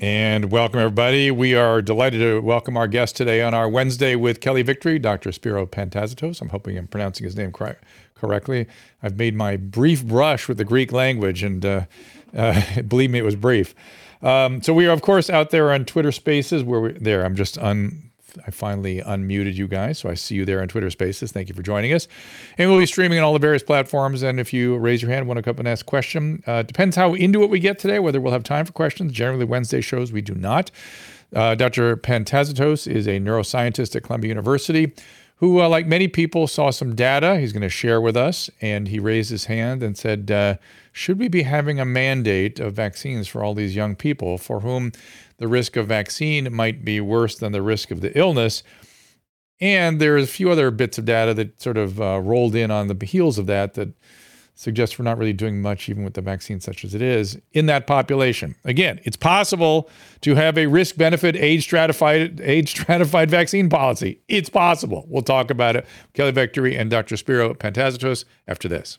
And welcome, everybody. We are delighted to welcome our guest today on our Wednesday with Kelly Victory, Dr. Spiro Pantazatos. I'm hoping I'm pronouncing his name cor- correctly. I've made my brief brush with the Greek language, and uh, uh, believe me, it was brief. Um, so we are, of course, out there on Twitter Spaces. Where we there, I'm just un, I finally unmuted you guys, so I see you there on Twitter Spaces. Thank you for joining us. And we'll be streaming on all the various platforms. And if you raise your hand, want to come up and ask a question, uh, depends how into it we get today, whether we'll have time for questions. Generally, Wednesday shows we do not. Uh, Dr. Pantazatos is a neuroscientist at Columbia University who, uh, like many people, saw some data he's going to share with us. And he raised his hand and said, uh, Should we be having a mandate of vaccines for all these young people for whom the risk of vaccine might be worse than the risk of the illness? And there's a few other bits of data that sort of uh, rolled in on the heels of that that suggests we're not really doing much, even with the vaccine such as it is, in that population. Again, it's possible to have a risk benefit age stratified age stratified vaccine policy. It's possible. We'll talk about it. Kelly Victory and Dr. Spiro Pantazatos after this.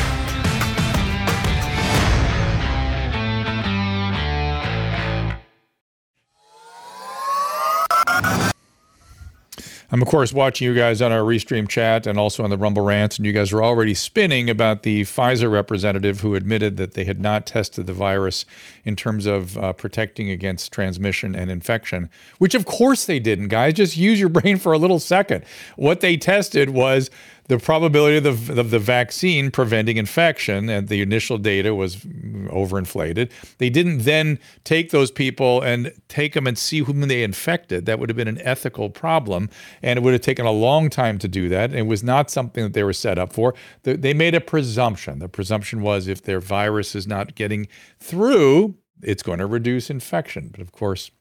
I'm, of course, watching you guys on our Restream chat and also on the Rumble rants, and you guys are already spinning about the Pfizer representative who admitted that they had not tested the virus in terms of uh, protecting against transmission and infection, which, of course, they didn't, guys. Just use your brain for a little second. What they tested was the probability of the, of the vaccine preventing infection, and the initial data was overinflated. They didn't then take those people and take them and see whom they infected. That would have been an ethical problem, and it would have taken a long time to do that. It was not something that they were set up for. They made a presumption. The presumption was if their virus is not getting through, it's going to reduce infection. But of course,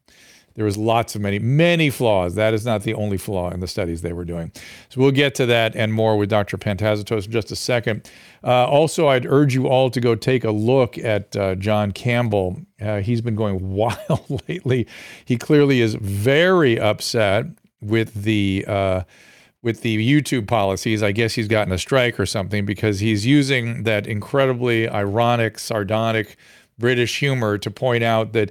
there was lots of many, many flaws. That is not the only flaw in the studies they were doing. So we'll get to that and more with Dr. Pantazatos in just a second. Uh, also, I'd urge you all to go take a look at uh, John Campbell. Uh, he's been going wild lately. He clearly is very upset with the uh, with the YouTube policies. I guess he's gotten a strike or something because he's using that incredibly ironic, sardonic British humor to point out that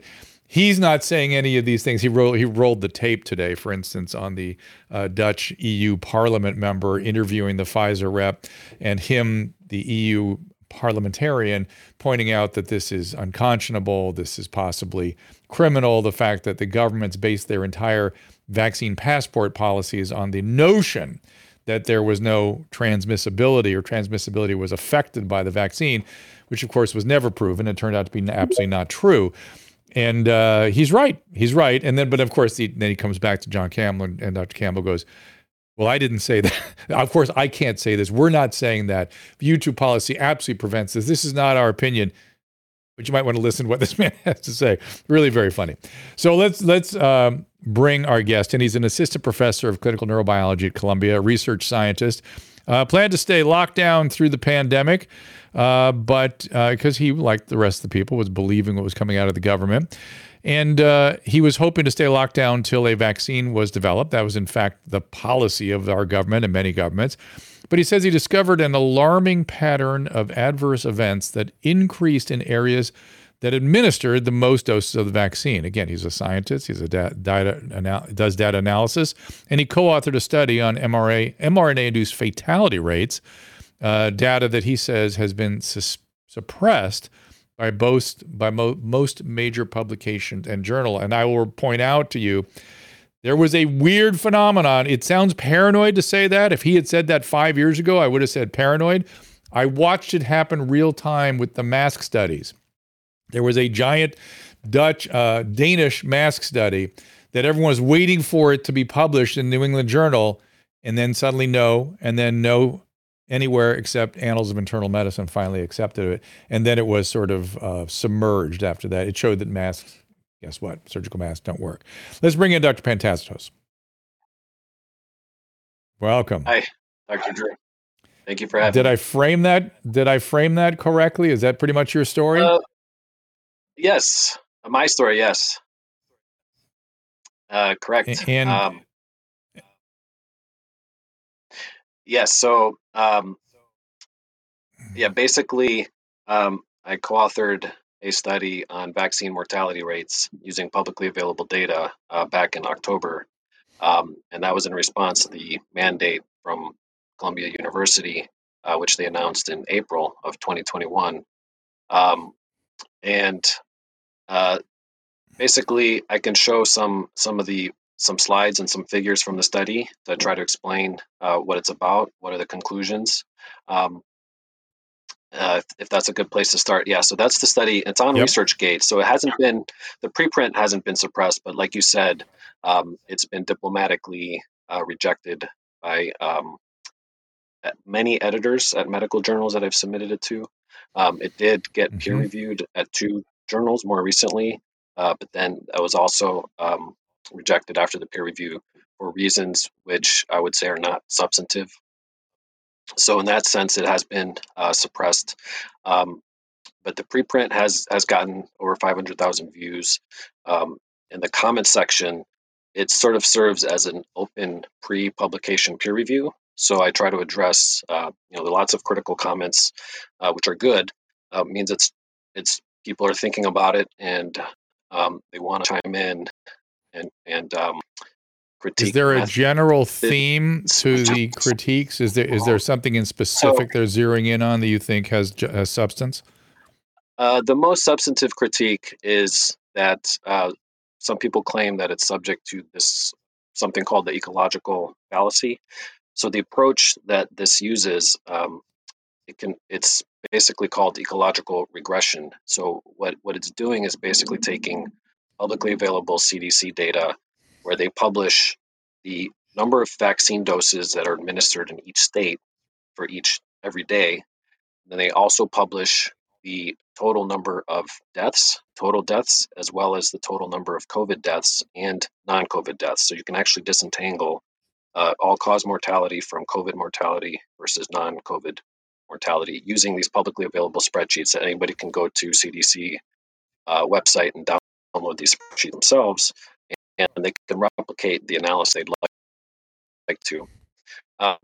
He's not saying any of these things. He rolled he rolled the tape today, for instance, on the uh, Dutch EU Parliament member interviewing the Pfizer rep, and him, the EU parliamentarian, pointing out that this is unconscionable, this is possibly criminal. The fact that the government's based their entire vaccine passport policies on the notion that there was no transmissibility or transmissibility was affected by the vaccine, which of course was never proven. It turned out to be absolutely not true and uh, he's right. He's right. And then, but of course, he, then he comes back to John Campbell, and, and Dr. Campbell goes, "Well, I didn't say that. of course, I can't say this. We're not saying that. YouTube policy absolutely prevents this. This is not our opinion." But you might want to listen to what this man has to say. Really, very funny. So let's let's um, bring our guest, and he's an assistant professor of clinical neurobiology at Columbia, a research scientist. Uh, planned to stay locked down through the pandemic. Uh, but because uh, he, like the rest of the people, was believing what was coming out of the government. And uh, he was hoping to stay locked down until a vaccine was developed. That was, in fact, the policy of our government and many governments. But he says he discovered an alarming pattern of adverse events that increased in areas that administered the most doses of the vaccine. Again, he's a scientist. He's a da- data does data analysis, and he co-authored a study on mRNA mRNA-induced fatality rates uh, data that he says has been sus- suppressed by most by mo- most major publications and journal. And I will point out to you, there was a weird phenomenon. It sounds paranoid to say that. If he had said that five years ago, I would have said paranoid. I watched it happen real time with the mask studies. There was a giant Dutch, uh, Danish mask study that everyone was waiting for it to be published in New England Journal, and then suddenly no, and then no, anywhere except Annals of Internal Medicine finally accepted it. And then it was sort of uh, submerged after that. It showed that masks, guess what? Surgical masks don't work. Let's bring in Dr. Pantastos. Welcome. Hi, Dr. Drew. Thank you for having Did me. I frame that? Did I frame that correctly? Is that pretty much your story? Uh, yes, my story. Yes, uh, correct. And- um, yes, so um, yeah, basically, um, I co-authored a study on vaccine mortality rates using publicly available data uh, back in October, um, and that was in response to the mandate from Columbia University, uh, which they announced in April of 2021. Um, and uh, basically, I can show some some of the some slides and some figures from the study to try to explain uh, what it's about, what are the conclusions. Um, uh, if, if that's a good place to start, yeah. So that's the study. It's on Yep. ResearchGate, so it hasn't been the preprint hasn't been suppressed, but like you said, um, it's been diplomatically uh, rejected by um, many editors at medical journals that I've submitted it to. Um, it did get peer Mhm. reviewed at two journals more recently, uh, but then that was also um, rejected after the peer review for reasons which I would say are not substantive. So in that sense, it has been uh, suppressed. Um, but the preprint has has gotten over 500,000 views. Um, in the comment section, it sort of serves as an open pre-publication peer review. So I try to address, uh, you know, the lots of critical comments, uh, which are good. Uh, means it's it's people are thinking about it and um, they want to chime in and and um, critique. Is there a general theme to the critiques? Is there is there something in specific they're zeroing in on that you think has, has substance? Uh, the most substantive critique is that uh, some people claim that it's subject to this something called the ecological fallacy. So the approach that this uses, um, it can it's basically called ecological regression. So what what it's doing is basically taking publicly available CDC data, where they publish the number of vaccine doses that are administered in each state for each every day. Then they also publish the total number of deaths, total deaths, as well as the total number of COVID deaths and non COVID deaths. So you can actually disentangle uh, all cause mortality from COVID mortality versus non COVID mortality using these publicly available spreadsheets that anybody can go to CDC uh, website and download these spreadsheets themselves and they can replicate the analysis they'd like, like to. Uh,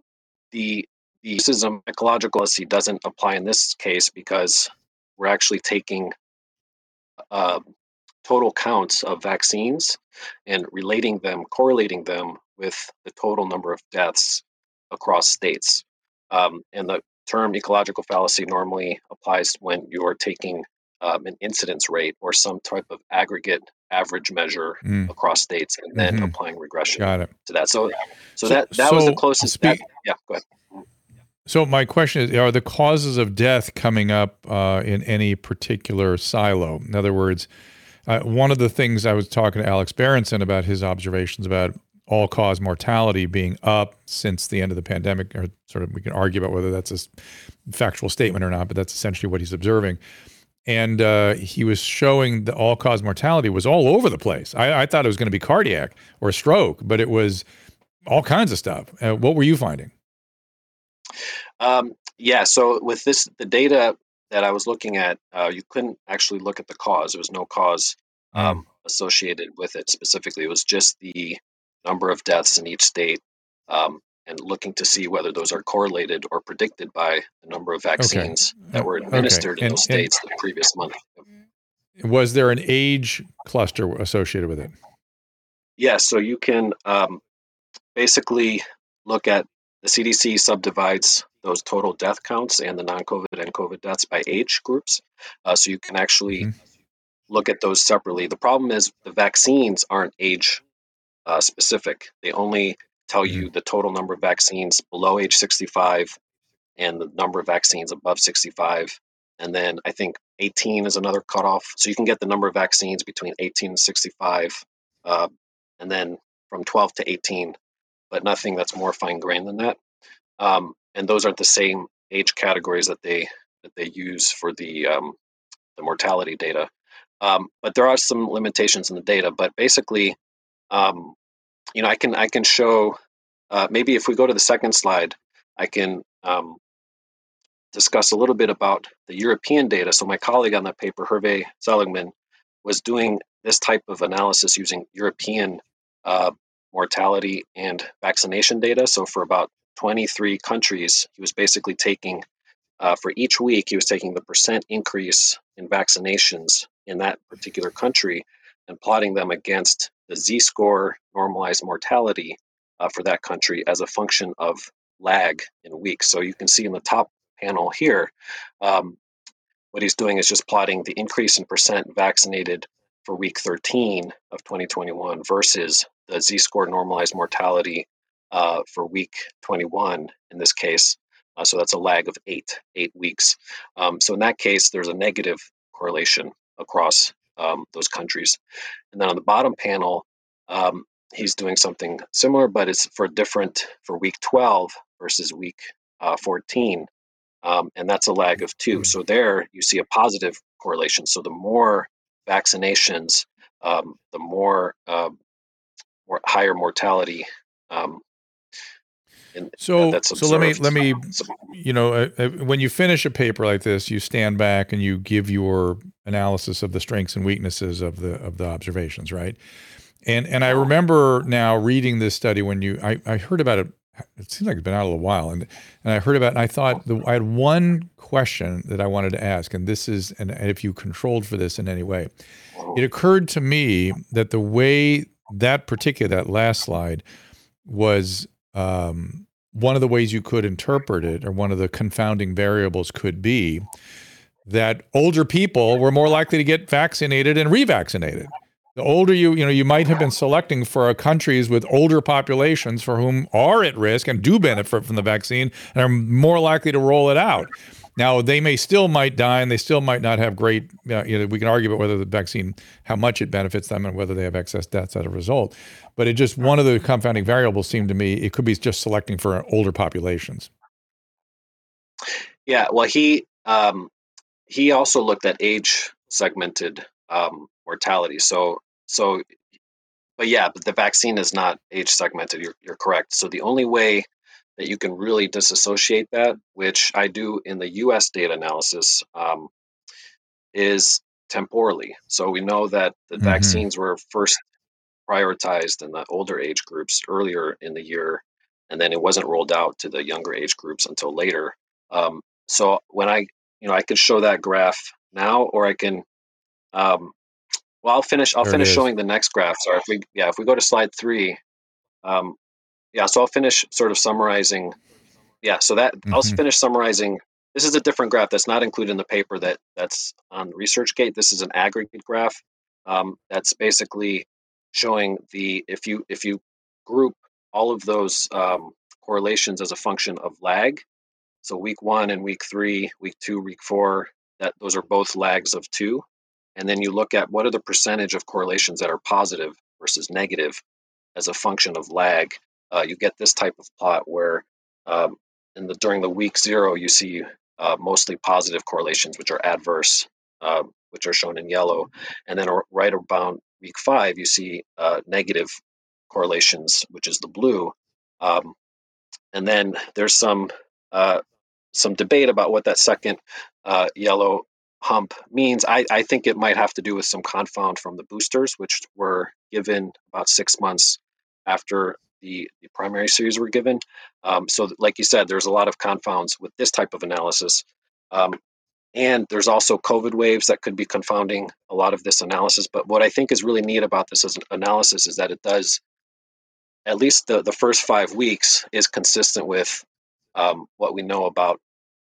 the the racism ecological fallacy doesn't apply in this case because we're actually taking uh, total counts of vaccines and relating them, correlating them with the total number of deaths across states. Um, and the term ecological fallacy normally applies when you're taking um, an incidence rate or some type of aggregate average measure Mm, across states and then Mhm. applying regression got it. to that. So, so, So- that that was the closest. speak- that- yeah, go ahead. So my question is: Are the causes of death coming up uh, in any particular silo? In other words, uh, one of the things I was talking to Alex Berenson about his observations about all-cause mortality being up since the end of the pandemic, or sort of we can argue about whether that's a factual statement or not, but that's essentially what he's observing. And uh, he was showing the all-cause mortality was all over the place. I, I thought it was going to be cardiac or stroke, but it was all kinds of stuff. Uh, what were you finding? Um, yeah, so with this, the data that I was looking at, uh, you couldn't actually look at the cause. There was no cause um, associated with it specifically. It was just the number of deaths in each state um, and looking to see whether those are correlated or predicted by the number of vaccines that were Okay. administered in And- those states the previous month. Was there an age cluster associated with it? Yeah, so you can um, basically look at the CDC subdivides those total death counts and the non-COVID and COVID deaths by age groups. Uh, so you can actually Mhm. look at those separately. The problem is the vaccines aren't age uh, specific. They only tell you the total number of vaccines below age 65 and the number of vaccines above 65. And then I think 18 is another cutoff. So you can get the number of vaccines between 18 and 65, uh, and then from 12 to 18, but nothing that's more fine grained than that. Um, and those aren't the same age categories that they that they use for the um, the mortality data. Um, but there are some limitations in the data. But basically, um, you know, I can I can show uh, maybe if we go to the second slide, I can um, discuss a little bit about the European data. So my colleague on that paper, Hervé Seligmann, was doing this type of analysis using European uh, mortality and vaccination data. So for about 23 countries, he was basically taking uh, for each week, he was taking the percent increase in vaccinations in that particular country and plotting them against the Z score normalized mortality uh, for that country as a function of lag in weeks. So you can see in the top panel here, um, what he's doing is just plotting the increase in percent vaccinated for week 13 of 2021 versus the Z score normalized mortality uh, for week 21 in this case. Uh, so that's a lag of eight eight weeks. Um, so in that case, there's a negative correlation across um, those countries. And then on the bottom panel, um, he's doing something similar, but it's for different for week 12 versus week uh, 14. Um, and that's a lag of two. So there you see a positive correlation. So the more vaccinations, um, the more, uh, more higher mortality um, and so, so let me let me, you know, uh, uh, when you finish a paper like this, you stand back and you give your analysis of the strengths and weaknesses of the of the observations, right? And and I remember now reading this study when you I, I heard about it. It seems like it's been out a little while, and and I heard about it. and I thought the, I had one question that I wanted to ask, and this is, and if you controlled for this in any way, it occurred to me that the way that particular that last slide was um, one of the ways you could interpret it, or one of the confounding variables, could be that older people were more likely to get vaccinated and revaccinated. The older you, you know, you might have been selecting for countries with older populations for whom are at risk and do benefit from the vaccine and are more likely to roll it out. Now they may still might die, and they still might not have great. You know, we can argue about whether the vaccine, how much it benefits them, and whether they have excess deaths as a result. But it just one of the confounding variables seemed to me it could be just selecting for older populations. Yeah, well, he um, he also looked at age segmented um, mortality. So so, but yeah, but the vaccine is not age segmented. You're you're correct. So the only way that you can really disassociate that, which I do in the US data analysis, um, is temporally. So we know that the mm-hmm. vaccines were first prioritized in the older age groups earlier in the year, and then it wasn't rolled out to the younger age groups until later. Um, so when I, you know, I could show that graph now, or I can, um, well, I'll finish. I'll there finish showing the next graph. Sorry, if we, yeah, if we go to slide three, um, yeah, so I'll finish sort of summarizing. Yeah, so that mm-hmm. I'll finish summarizing. This is a different graph that's not included in the paper that that's on ResearchGate. This is an aggregate graph um, that's basically showing the if you if you group all of those um, correlations as a function of lag. So week one and week three, week two, week four, that those are both lags of two. And then you look at what are the percentage of correlations that are positive versus negative as a function of lag uh, you get this type of plot where um, in the during the week zero you see uh, mostly positive correlations which are adverse uh, which are shown in yellow. And then right around week five you see uh, negative correlations which is the blue. Um, and then there's some uh, some debate about what that second uh, yellow hump means. I, I think it might have to do with some confound from the boosters which were given about six months after the, the primary series were given. Um, so, like you said, there's a lot of confounds with this type of analysis. Um, and there's also COVID waves that could be confounding a lot of this analysis. But what I think is really neat about this analysis is that it does, at least the, the first five weeks, is consistent with um, what we know about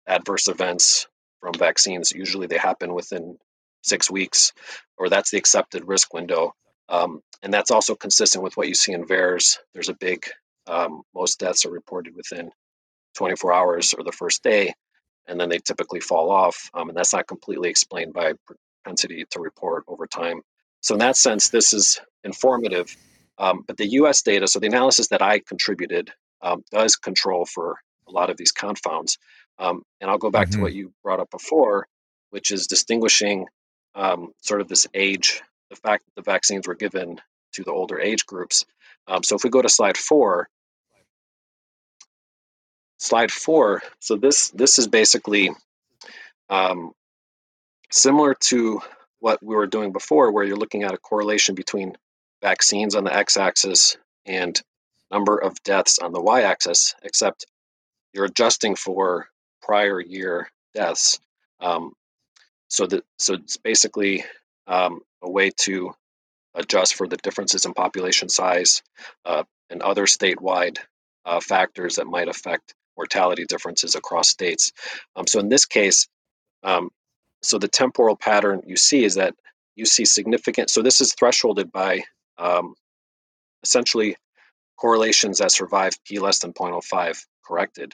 adverse events from vaccines. Usually they happen within six weeks, or that's the accepted risk window. Um, and that's also consistent with what you see in VAERS. There's a big, um, most deaths are reported within 24 hours or the first day, and then they typically fall off. Um, and that's not completely explained by propensity to report over time. So, in that sense, this is informative. Um, but the US data, so the analysis that I contributed, um, does control for a lot of these confounds. Um, and I'll go back Mm-hmm. to what you brought up before, which is distinguishing um, sort of this age, the fact that the vaccines were given to the older age groups. Um, so if we go to slide four, slide four. So this this is basically um, similar to what we were doing before, where you're looking at a correlation between vaccines on the x-axis and number of deaths on the y-axis, except you're adjusting for prior year deaths. Um, so that so it's basically um, a way to adjust for the differences in population size uh, and other statewide uh, factors that might affect mortality differences across states. Um, so in this case, um, so the temporal pattern you see is that you see significant. So this is thresholded by um, essentially correlations that survive p less than 0.05 corrected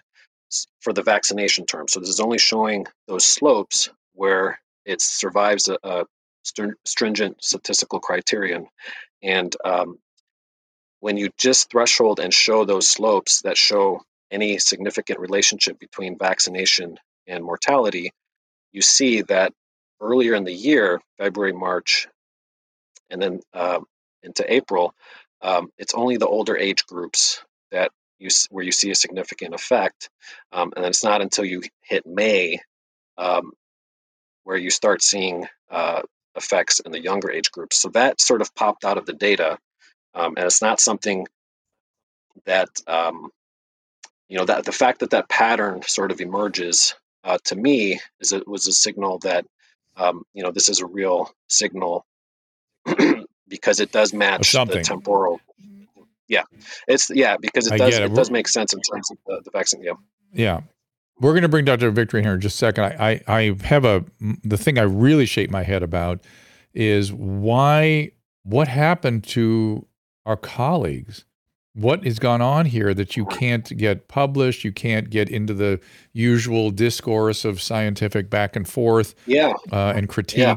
for the vaccination term. So this is only showing those slopes where it survives a, a stringent statistical criterion. And um, when you just threshold and show those slopes that show any significant relationship between vaccination and mortality, you see that earlier in the year, February, March, and then uh, into April, um, it's only the older age groups that you where you see a significant effect, um, and then it's not until you hit May um, where you start seeing uh, effects in the younger age groups. So that sort of popped out of the data, um, and it's not something that um, you know that the fact that that pattern sort of emerges uh, to me is it was a signal that um, you know this is a real signal because it does match something. the temporal. Yeah, it's yeah because it I does it, it. does make sense in terms of the, the vaccine. Yeah. Yeah. We're going to bring Dr. Victory in here in just a second. I, I, I have a, the thing I really shake my head about is why, what happened to our colleagues? What has gone on here that you can't get published? You can't get into the usual discourse of scientific back and forth Yeah. uh, and critique. Yeah.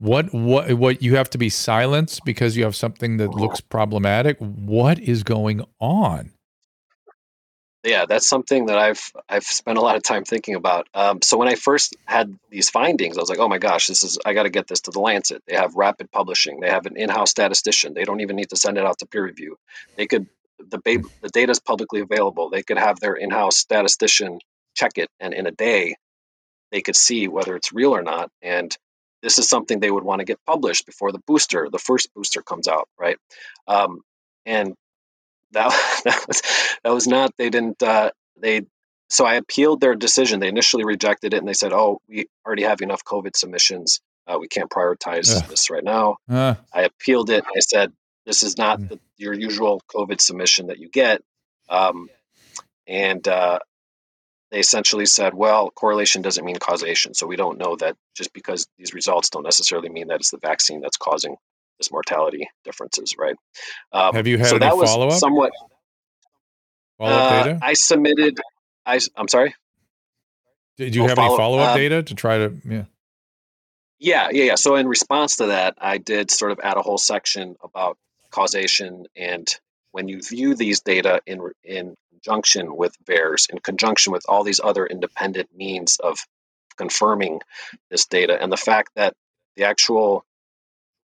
What, what, what you have to be silenced because you have something that looks problematic? What is going on? Yeah, that's something that I've I've spent a lot of time thinking about. Um, so when I first had these findings, I was like, "Oh my gosh, this is I got to get this to the Lancet." They have rapid publishing. They have an in-house statistician. They don't even need to send it out to peer review. They could the ba- the data is publicly available. They could have their in-house statistician check it, and in a day, they could see whether it's real or not. And this is something they would want to get published before the booster, the first booster comes out, right? Um, and that that was that was not they didn't uh, they so I appealed their decision. They initially rejected it and they said, "Oh, we already have enough COVID submissions. Uh, we can't prioritize Ugh. this right now." Uh, I appealed it. I said, "This is not Mm. the, your usual COVID submission that you get," um, and uh, they essentially said, "Well, correlation doesn't mean causation, so we don't know that just because these results don't necessarily mean that it's the vaccine that's causing this mortality differences, right?" Um, Have you had so any that was follow-up? somewhat follow up uh. I submitted. I am sorry. Did you oh, have any follow- follow up um, data to try to? Yeah. Yeah, yeah, yeah. So in response to that, I did sort of add a whole section about causation and when you view these data in in conjunction with VAERS, in conjunction with all these other independent means of confirming this data, and the fact that the actual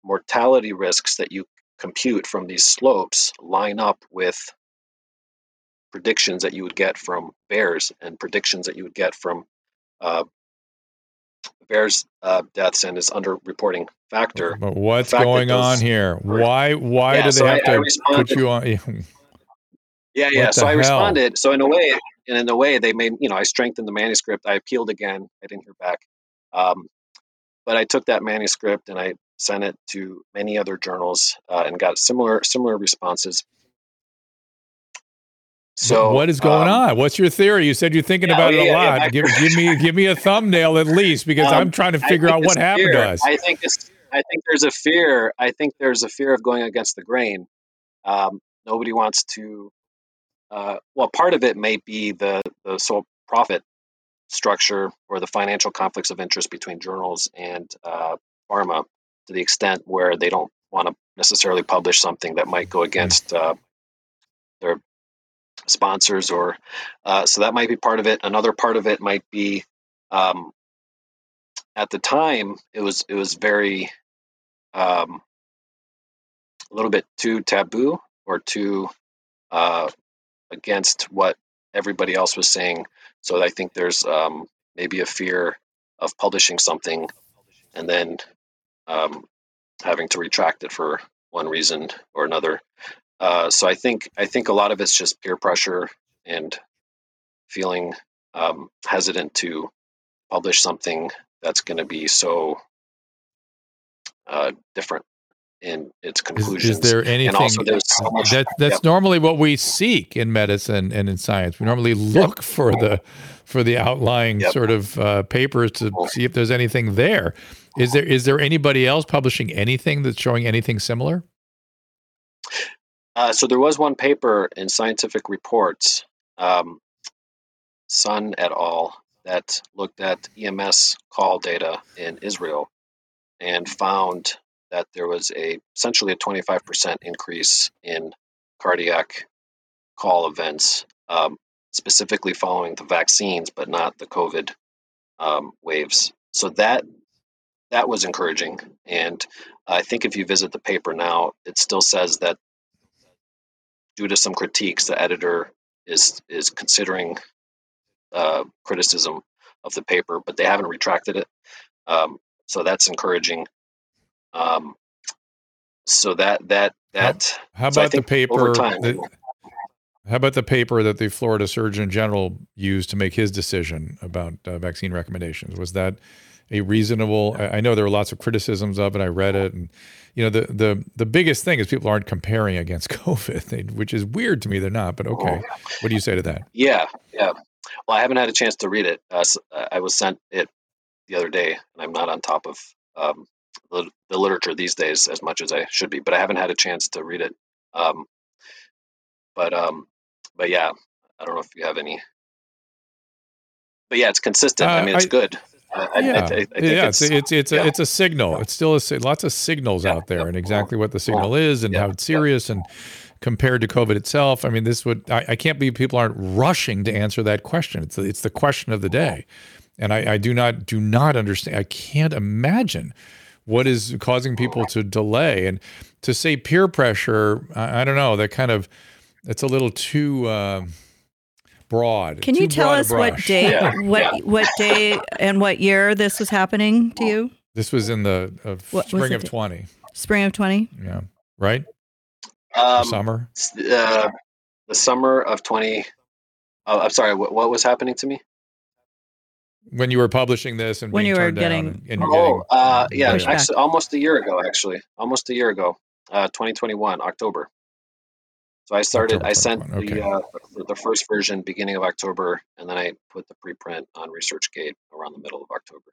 mortality risks that you compute from these slopes line up with predictions that you would get from VAERS and predictions that you would get from uh, VAERS uh, deaths and its underreporting factor. But what's going on here? Why why Yeah, do they I- have I to put you on? Yeah, yeah. What So I hell? responded. So in a way, and in a way, they made you know I strengthened the manuscript. I appealed again. I didn't hear back, um, but I took that manuscript and I sent it to many other journals uh, and got similar similar responses. So what is going um, on? What's your theory? You said you're thinking yeah, about oh, it a yeah, yeah, lot. back- give, give me give me a thumbnail at least because Um, I'm trying to figure out what it's happened fear. to us. I think it's. I think there's a fear. I think there's a fear of going against the grain. Um, nobody wants to. Uh, well, part of it may be the the sole profit structure or the financial conflicts of interest between journals and uh, pharma, to the extent where they don't want to necessarily publish something that might go against uh, their sponsors or uh, so that might be part of it. Another part of it might be um, at the time it was it was very um, a little bit too taboo or too uh, against what everybody else was saying. So I think there's um, maybe a fear of publishing something and then um, having to retract it for one reason or another. Uh, so I think I think a lot of it's just peer pressure and feeling um, hesitant to publish something that's going to be so uh, different in its conclusions. Is, is there anything so much, that, that's yeah. normally what we seek in medicine and in science? We normally look for the for the outlying yep. sort of uh, papers to see if there's anything there. Is there is there anybody else publishing anything that's showing anything similar? Uh, so there was one paper in Scientific Reports, um, Sun et al., that looked at EMS call data in Israel and found that there was a essentially a 25% increase in cardiac call events, um, specifically following the vaccines, but not the COVID um, waves. So that that was encouraging, and I think if you visit the paper now, it still says that due to some critiques, the editor is is considering uh, criticism of the paper, but they haven't retracted it. Um, so that's encouraging. Um, so that that that. How, how so about the paper? Time, that, how about the paper that the Florida Surgeon General used to make his decision about uh, vaccine recommendations? Was that a reasonable? I know there were lots of criticisms of it. I read it, and you know the the the biggest thing is people aren't comparing against COVID, which is weird to me. They're not, but okay. What do you say to that? Yeah, yeah. Well, I haven't had a chance to read it. Uh, I was sent it the other day, and I'm not on top of um, the, the, literature these days as much as I should be, but I haven't had a chance to read it. Um, but um, but yeah, I don't know if you have any. But yeah, it's consistent. Uh, I mean, it's I, good. I, yeah, I, yeah, it's it's it's, yeah. a, it's a signal. It's still a, lots of signals out there, and exactly what the signal is, and how it's serious, and compared to COVID itself. I mean, this would I, can't believe people aren't rushing to answer that question. It's the, it's the question of the day, and I, I do not do not understand. I can't imagine what is causing people to delay and to say peer pressure. I, I don't know. That kind of it's a little too. Uh, broad. Can you tell us what day, yeah. what yeah. what day, and what year this was happening to you? This was in the uh, spring of twenty. Spring of twenty. Yeah. Right. Um, summer. Uh, the summer of twenty. Oh, I'm sorry. What, what was happening to me? When you were publishing this and when you were getting, and, and oh, getting, uh, yeah, actually, almost a year ago. Actually, almost a year ago, uh, 2021, October. So I started. October I sent okay. the uh, the first version beginning of October, and then I put the preprint on ResearchGate around the middle of October.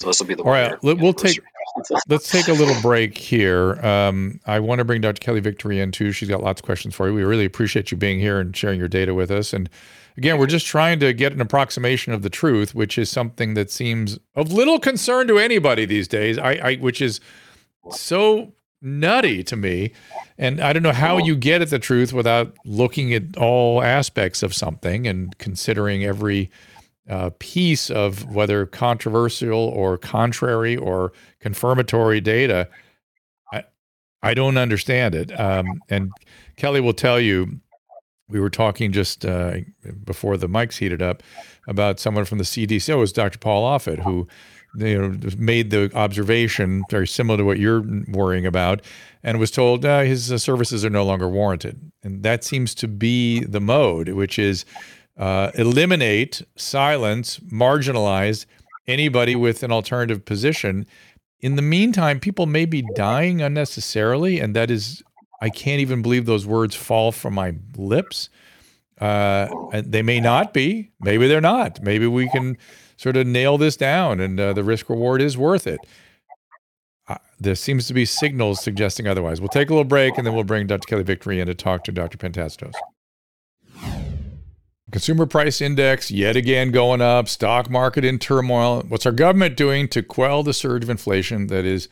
So this will be the all right. We'll take let's take a little break here. Um, I want to bring Dr. Kelly Victory in too. She's got lots of questions for you. We really appreciate you being here and sharing your data with us. And again, we're just trying to get an approximation of the truth, which is something that seems of little concern to anybody these days. I, I which is so nutty to me. And I don't know how you get at the truth without looking at all aspects of something and considering every uh, piece of whether controversial or contrary or confirmatory data. I, I don't understand it. Um, and Kelly will tell you, we were talking just uh, before the mics heated up about someone from the CDC. It was Dr. Paul Offit, who you know, made the observation very similar to what you're worrying about, and was told uh, his uh, services are no longer warranted. And that seems to be the mode, which is uh, eliminate, silence, marginalize anybody with an alternative position. In the meantime, people may be dying unnecessarily, and that is, I can't even believe those words fall from my lips. Uh, they may not be. Maybe they're not. Maybe we can sort of nail this down and uh, the risk reward is worth it. Uh, there seems to be signals suggesting otherwise. We'll take a little break and then we'll bring Dr. Kelly Victory in to talk to Dr. Pentastos. Consumer price index yet again going up, stock market in turmoil. What's our government doing to quell the surge of inflation that is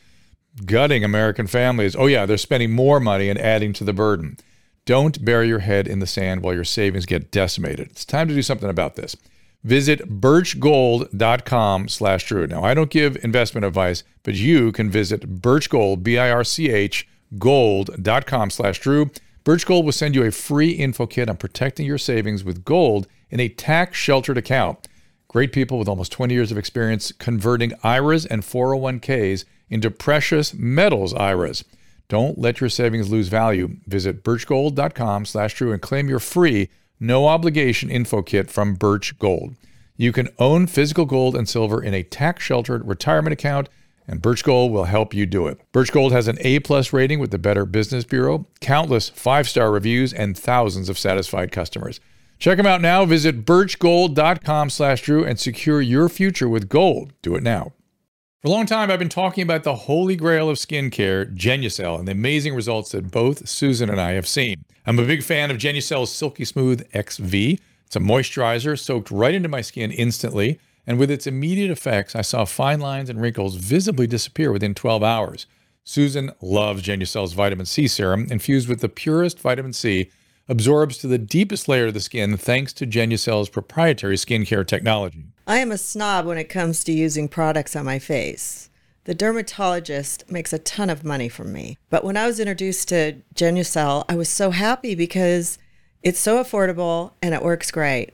gutting American families? Oh, yeah, they're spending more money and adding to the burden. Don't bury your head in the sand while your savings get decimated. It's time to do something about this. Visit birchgold.com slash Drew. Now, I don't give investment advice, but you can visit birchgold, B-I-R-C-H, gold.com slash Drew. Birch Gold will send you a free info kit on protecting your savings with gold in a tax-sheltered account. Great people with almost 20 years of experience converting IRAs and 401ks into precious metals IRAs. Don't let your savings lose value. Visit birchgold.com slash Drew and claim your free, no obligation info kit from Birch Gold. You can own physical gold and silver in a tax sheltered retirement account, and Birch Gold will help you do it. Birch Gold has an A plus rating with the Better Business Bureau, countless five star reviews, and thousands of satisfied customers. Check them out now. Visit birchgold.com slash Drew and secure your future with gold. Do it now. For a long time, I've been talking about the holy grail of skincare, Genucel, and the amazing results that both Susan and I have seen. I'm a big fan of Genucel's Silky Smooth XV. It's a moisturizer soaked right into my skin instantly, and with its immediate effects, I saw fine lines and wrinkles visibly disappear within 12 hours. Susan loves Genucel's vitamin C serum, infused with the purest vitamin C, absorbs to the deepest layer of the skin thanks to Genucel's proprietary skincare technology. I am a snob when it comes to using products on my face. The dermatologist makes a ton of money from me. But when I was introduced to Genucel, I was so happy because it's so affordable and it works great.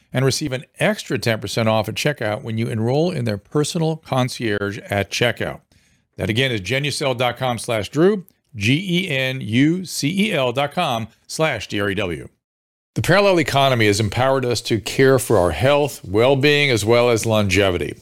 and receive an extra 10% off at checkout when you enroll in their personal concierge at checkout. That again is genucel.com slash Drew, G-E-N-U-C-E-L dot com slash D-R-E-W. The parallel economy has empowered us to care for our health, well-being, as well as longevity.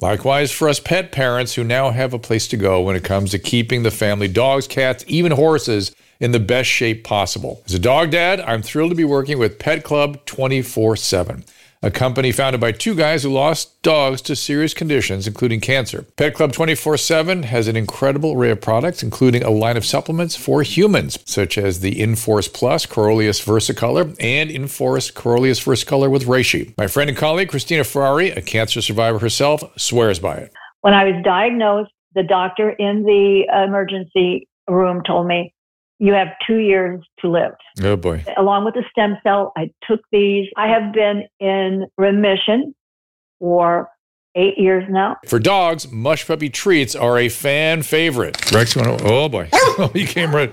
Likewise, for us pet parents who now have a place to go when it comes to keeping the family dogs, cats, even horses in the best shape possible. As a dog dad, I'm thrilled to be working with Pet Club 24 7, a company founded by two guys who lost dogs to serious conditions, including cancer. Pet Club 24 7 has an incredible array of products, including a line of supplements for humans, such as the Inforce Plus Coriolus Versicolor and Inforce Coriolus Versicolor with Reishi. My friend and colleague, Christina Ferrari, a cancer survivor herself, swears by it. When I was diagnosed, the doctor in the emergency room told me, you have two years to live. Oh boy. Along with the stem cell, I took these. I have been in remission for eight years now. For dogs, mush puppy treats are a fan favorite. Rex went, oh boy. Oh, he came right.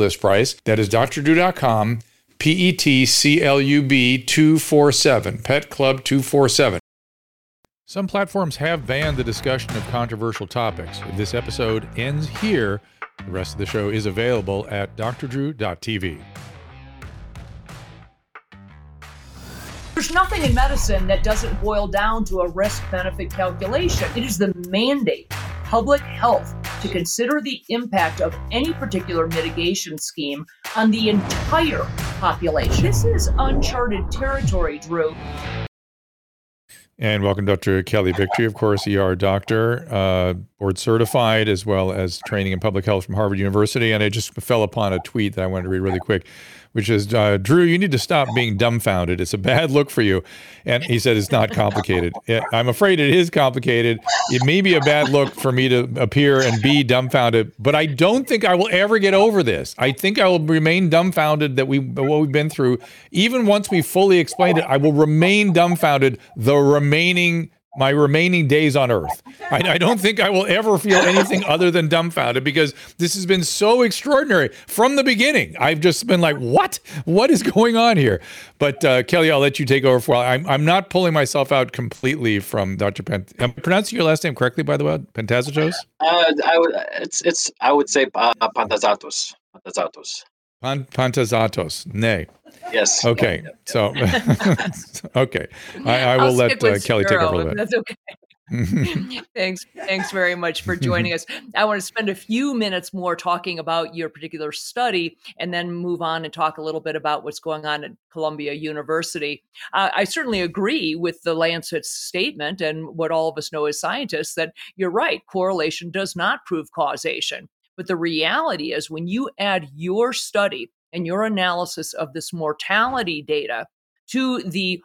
list price. That is drdrew.com, P E T C L U B 247, Pet Club 247. Some platforms have banned the discussion of controversial topics. This episode ends here, the rest of the show is available at drdrew.tv. There's nothing in medicine that doesn't boil down to a risk benefit calculation. It is the mandate public health to consider the impact of any particular mitigation scheme on the entire population. This is uncharted territory, Drew. And welcome, Dr. Kelly Victory, of course, ER doctor, uh, board certified, as well as training in public health from Harvard University. And I just fell upon a tweet that I wanted to read really quick which is uh, Drew, you need to stop being dumbfounded. It's a bad look for you. And he said it's not complicated. I'm afraid it is complicated. It may be a bad look for me to appear and be dumbfounded, but I don't think I will ever get over this. I think I will remain dumbfounded that we what we've been through. Even once we fully explained it, I will remain dumbfounded the remaining my remaining days on earth. I, I, don't think I will ever feel anything other than dumbfounded because this has been so extraordinary from the beginning. I've just been like, what? What is going on here? But uh, Kelly, I'll let you take over for a while. I'm, I'm not pulling myself out completely from Dr. Pent. Am I pronouncing your last name correctly, by the way? Pantazatos? Uh, I would, it's, it's, I would say uh, Pantazatos. Pantazatos. Pan, Pantazatos. Nay. Yes. Okay. So, okay. I, I will let uh, Kelly take over a. That's okay. thanks thanks very much for joining us i want to spend a few minutes more talking about your particular study and then move on and talk a little bit about what's going on at columbia university uh, i certainly agree with the lancet's statement and what all of us know as scientists that you're right correlation does not prove causation but the reality is when you add your study and your analysis of this mortality data to the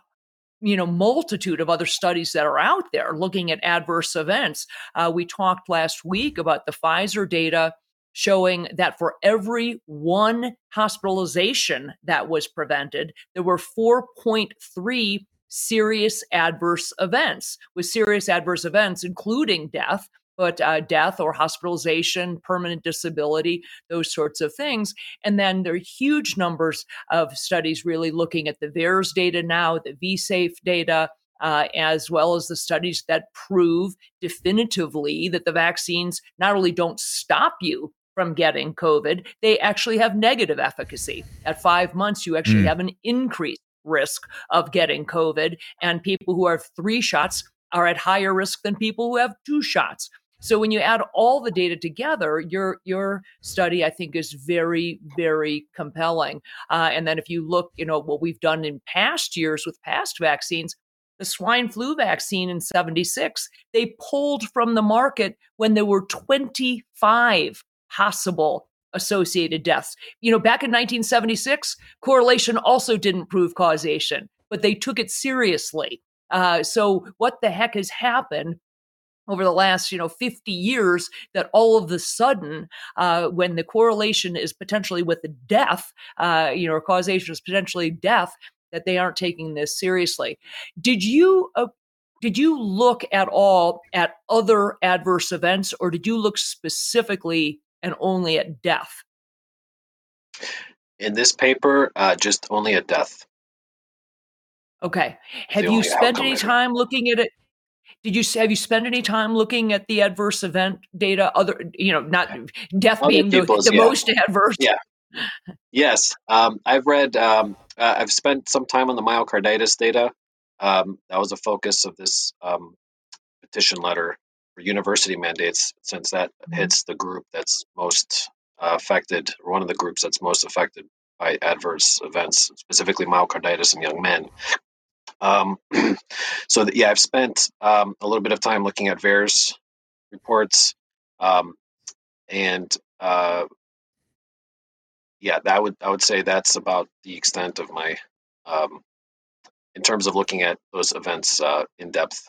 you know multitude of other studies that are out there looking at adverse events. Uh, we talked last week about the pfizer data showing that for every one hospitalization that was prevented there were 4.3 serious adverse events with serious adverse events including death but uh, death or hospitalization, permanent disability, those sorts of things. And then there are huge numbers of studies really looking at the VAERS data now, the VSafe data. Uh, as well as the studies that prove definitively that the vaccines not only don't stop you from getting COVID, they actually have negative efficacy. At five months, you actually mm. have an increased risk of getting COVID, and people who have three shots are at higher risk than people who have two shots. So when you add all the data together, your your study I think is very very compelling. Uh, and then if you look, you know what we've done in past years with past vaccines, the swine flu vaccine in 76 they pulled from the market when there were 25 possible associated deaths. You know, back in 1976, correlation also didn't prove causation, but they took it seriously. Uh, so, what the heck has happened over the last you know 50 years that all of the sudden uh, when the correlation is potentially with the death uh, you know or causation is potentially death that they aren't taking this seriously. Did you uh, did you look at all at other adverse events or did you look specifically and only at death? In this paper uh, just only at death. Okay. Have you spent any time looking at it did you have you spent any time looking at the adverse event data? Other, you know, not death Other being the, the yeah. most adverse. Yeah. Yes, um, I've read. Um, uh, I've spent some time on the myocarditis data. Um, that was a focus of this um, petition letter for university mandates, since that mm-hmm. hits the group that's most uh, affected, or one of the groups that's most affected by adverse events, specifically myocarditis in young men. Um, so that, yeah, I've spent um, a little bit of time looking at VAERS reports, um, and uh, yeah, that would I would say that's about the extent of my um, in terms of looking at those events uh, in depth.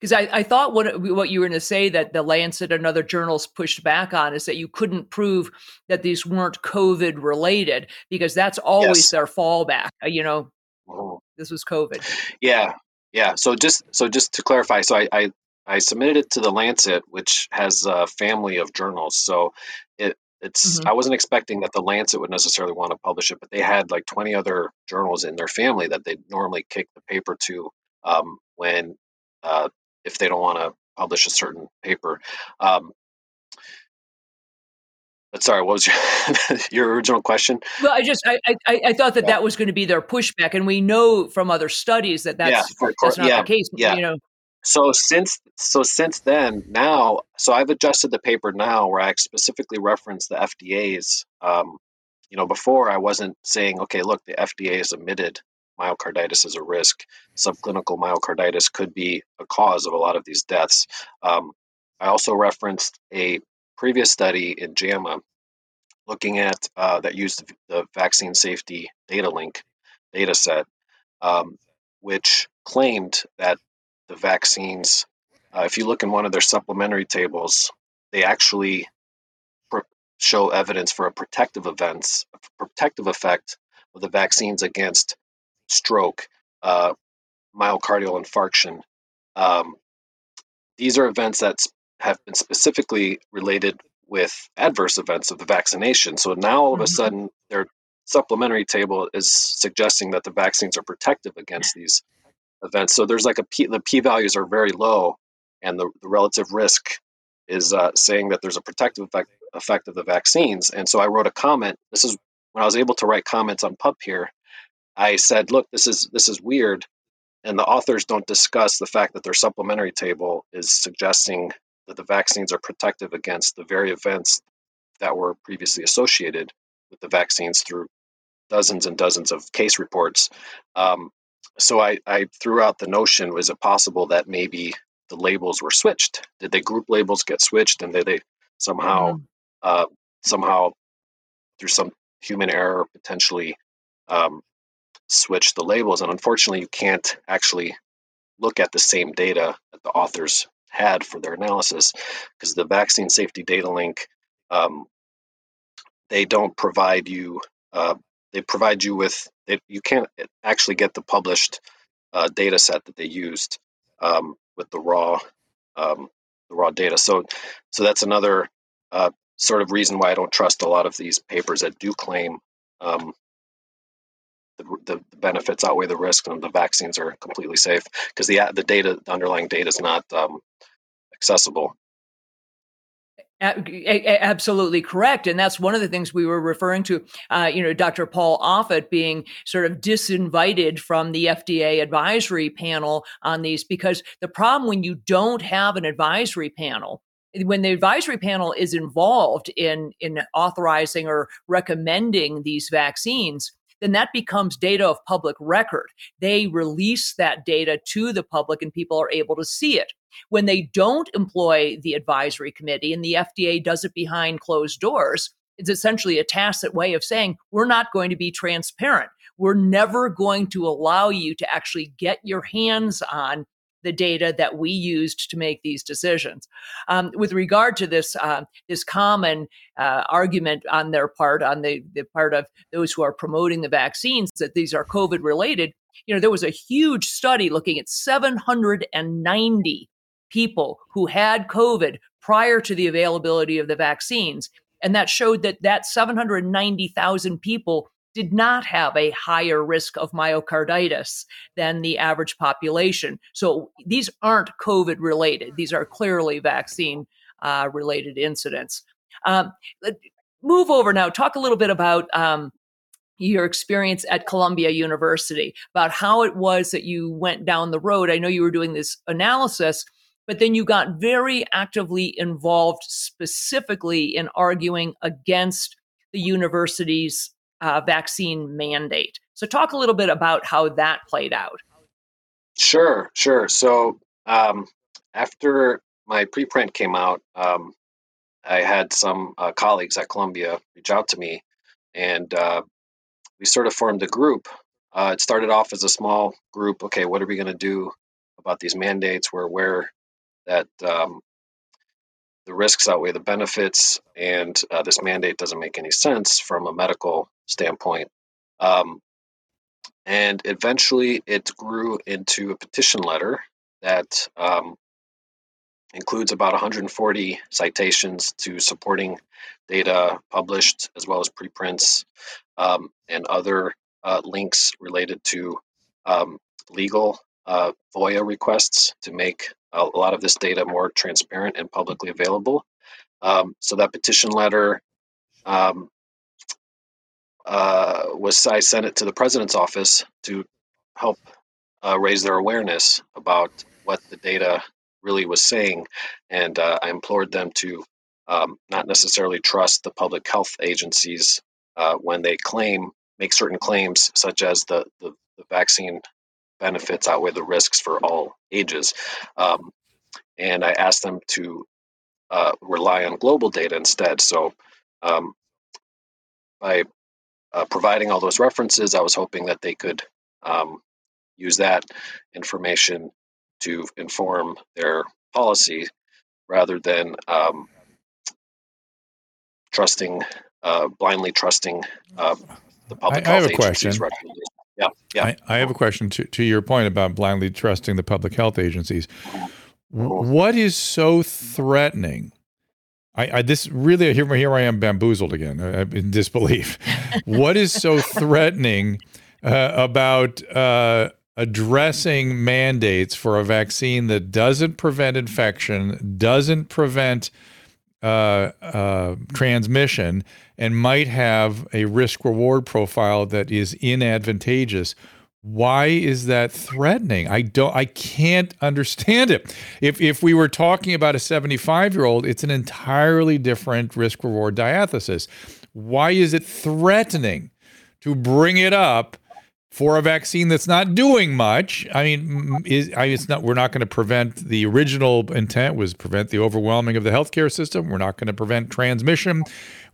Because I, I thought what what you were going to say that the Lancet and other journals pushed back on is that you couldn't prove that these weren't COVID related because that's always yes. their fallback. Uh, you know, Oh. This was COVID. Yeah, yeah. So just so just to clarify, so I I, I submitted it to the Lancet, which has a family of journals. So it it's mm-hmm. I wasn't expecting that the Lancet would necessarily want to publish it, but they had like 20 other journals in their family that they normally kick the paper to um, when uh, if they don't want to publish a certain paper. Um, sorry what was your, your original question well i just i i, I thought that yeah. that was going to be their pushback and we know from other studies that that's, yeah, that's not yeah, the case yeah. you know so since so since then now so i've adjusted the paper now where i specifically reference the fda's um, you know before i wasn't saying okay look the fda has admitted myocarditis is a risk subclinical myocarditis could be a cause of a lot of these deaths um, i also referenced a previous study in JAMA looking at uh, that used the vaccine safety data link data set, um, which claimed that the vaccines, uh, if you look in one of their supplementary tables, they actually pr- show evidence for a protective events, a protective effect of the vaccines against stroke, uh, myocardial infarction. Um, these are events that have been specifically related with adverse events of the vaccination. So now all of a mm-hmm. sudden, their supplementary table is suggesting that the vaccines are protective against these events. So there's like a p the p values are very low, and the, the relative risk is uh, saying that there's a protective effect, effect of the vaccines. And so I wrote a comment. This is when I was able to write comments on PubPeer. I said, "Look, this is this is weird," and the authors don't discuss the fact that their supplementary table is suggesting that the vaccines are protective against the very events that were previously associated with the vaccines through dozens and dozens of case reports. Um, so I, I threw out the notion: was it possible that maybe the labels were switched? Did the group labels get switched, and did they somehow, mm-hmm. uh, somehow, through some human error, potentially um, switch the labels? And unfortunately, you can't actually look at the same data that the authors had for their analysis because the vaccine safety data link um, they don't provide you uh, they provide you with you can't actually get the published uh, data set that they used um, with the raw um, the raw data. So so that's another uh, sort of reason why I don't trust a lot of these papers that do claim um, the, the, benefits outweigh the risks and the vaccines are completely safe because the the data the underlying data is not um, accessible. Absolutely correct and that's one of the things we were referring to uh, you know dr paul offit being sort of disinvited from the fda advisory panel on these because the problem when you don't have an advisory panel when the advisory panel is involved in in authorizing or recommending these vaccines then that becomes data of public record. They release that data to the public and people are able to see it. When they don't employ the advisory committee and the FDA does it behind closed doors, it's essentially a tacit way of saying we're not going to be transparent. We're never going to allow you to actually get your hands on the data that we used to make these decisions. Um, with regard to this, uh, this common uh, argument on their part, on the, the part of those who are promoting the vaccines, that these are COVID related, you know, there was a huge study looking at 790 people who had COVID prior to the availability of the vaccines. And that showed that that 790,000 people did not have a higher risk of myocarditis than the average population. So these aren't COVID related. These are clearly vaccine uh, related incidents. Um, move over now. Talk a little bit about um, your experience at Columbia University, about how it was that you went down the road. I know you were doing this analysis, but then you got very actively involved specifically in arguing against the university's uh, vaccine mandate. So, talk a little bit about how that played out. Sure, sure. So, um, after my preprint came out, um, I had some uh, colleagues at Columbia reach out to me, and uh, we sort of formed a group. Uh, it started off as a small group. Okay, what are we going to do about these mandates? We're aware that um, the risks outweigh the benefits, and uh, this mandate doesn't make any sense from a medical standpoint. Um, and eventually it grew into a petition letter that um, includes about 140 citations to supporting data published, as well as preprints um, and other uh, links related to um, legal uh, FOIA requests to make a, lot of this data more transparent and publicly available. Um, so that petition letter um, uh, was I sent it to the president's office to help uh, raise their awareness about what the data really was saying, and uh, I implored them to um, not necessarily trust the public health agencies uh, when they claim make certain claims, such as the, the, the vaccine benefits outweigh the risks for all ages. Um, and I asked them to uh, rely on global data instead. So um, by uh, providing all those references, I was hoping that they could um, use that information to inform their policy rather than um, trusting, uh, blindly trusting uh, the public I, I have a question. Yeah, yeah. I, I have a question to, to your point about blindly trusting the public health agencies. What is so threatening? I, I this really here here I am bamboozled again uh, in disbelief. what is so threatening uh, about uh, addressing mandates for a vaccine that doesn't prevent infection, doesn't prevent uh, uh, transmission, and might have a risk reward profile that is inadvantageous? why is that threatening? I don't i can't understand it. If if we were talking about a 75 year old it's an entirely different risk reward diathesis. Why is it threatening to bring it up for a vaccine that's not doing much i mean is I it's not we're not going to prevent the original intent was prevent the overwhelming of the healthcare system we're not going to prevent transmission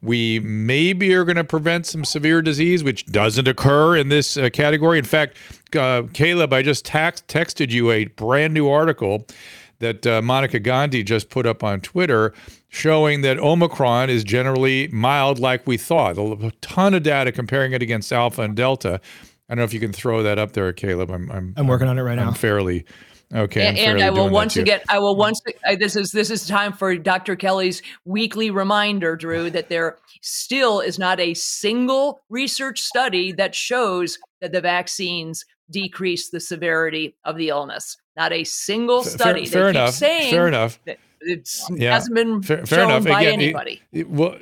we maybe are going to prevent some severe disease, which doesn't occur in this uh, category. In fact, uh, Caleb, I just tax- texted you a brand new article that uh, Monica Gandhi just put up on Twitter showing that Omicron is generally mild like we thought. A ton of data comparing it against Alpha and Delta. I don't know if you can throw that up there, Caleb. I'm I'm, I'm working on it right I'm now. fairly Okay, and, and I will once again, I will once. Uh, this is this is time for Dr. Kelly's weekly reminder, Drew, that there still is not a single research study that shows that the vaccines decrease the severity of the illness. Not a single study. Fair, fair enough. fair enough. It yeah. hasn't been fair, fair shown enough. by Again, anybody. It, it, well,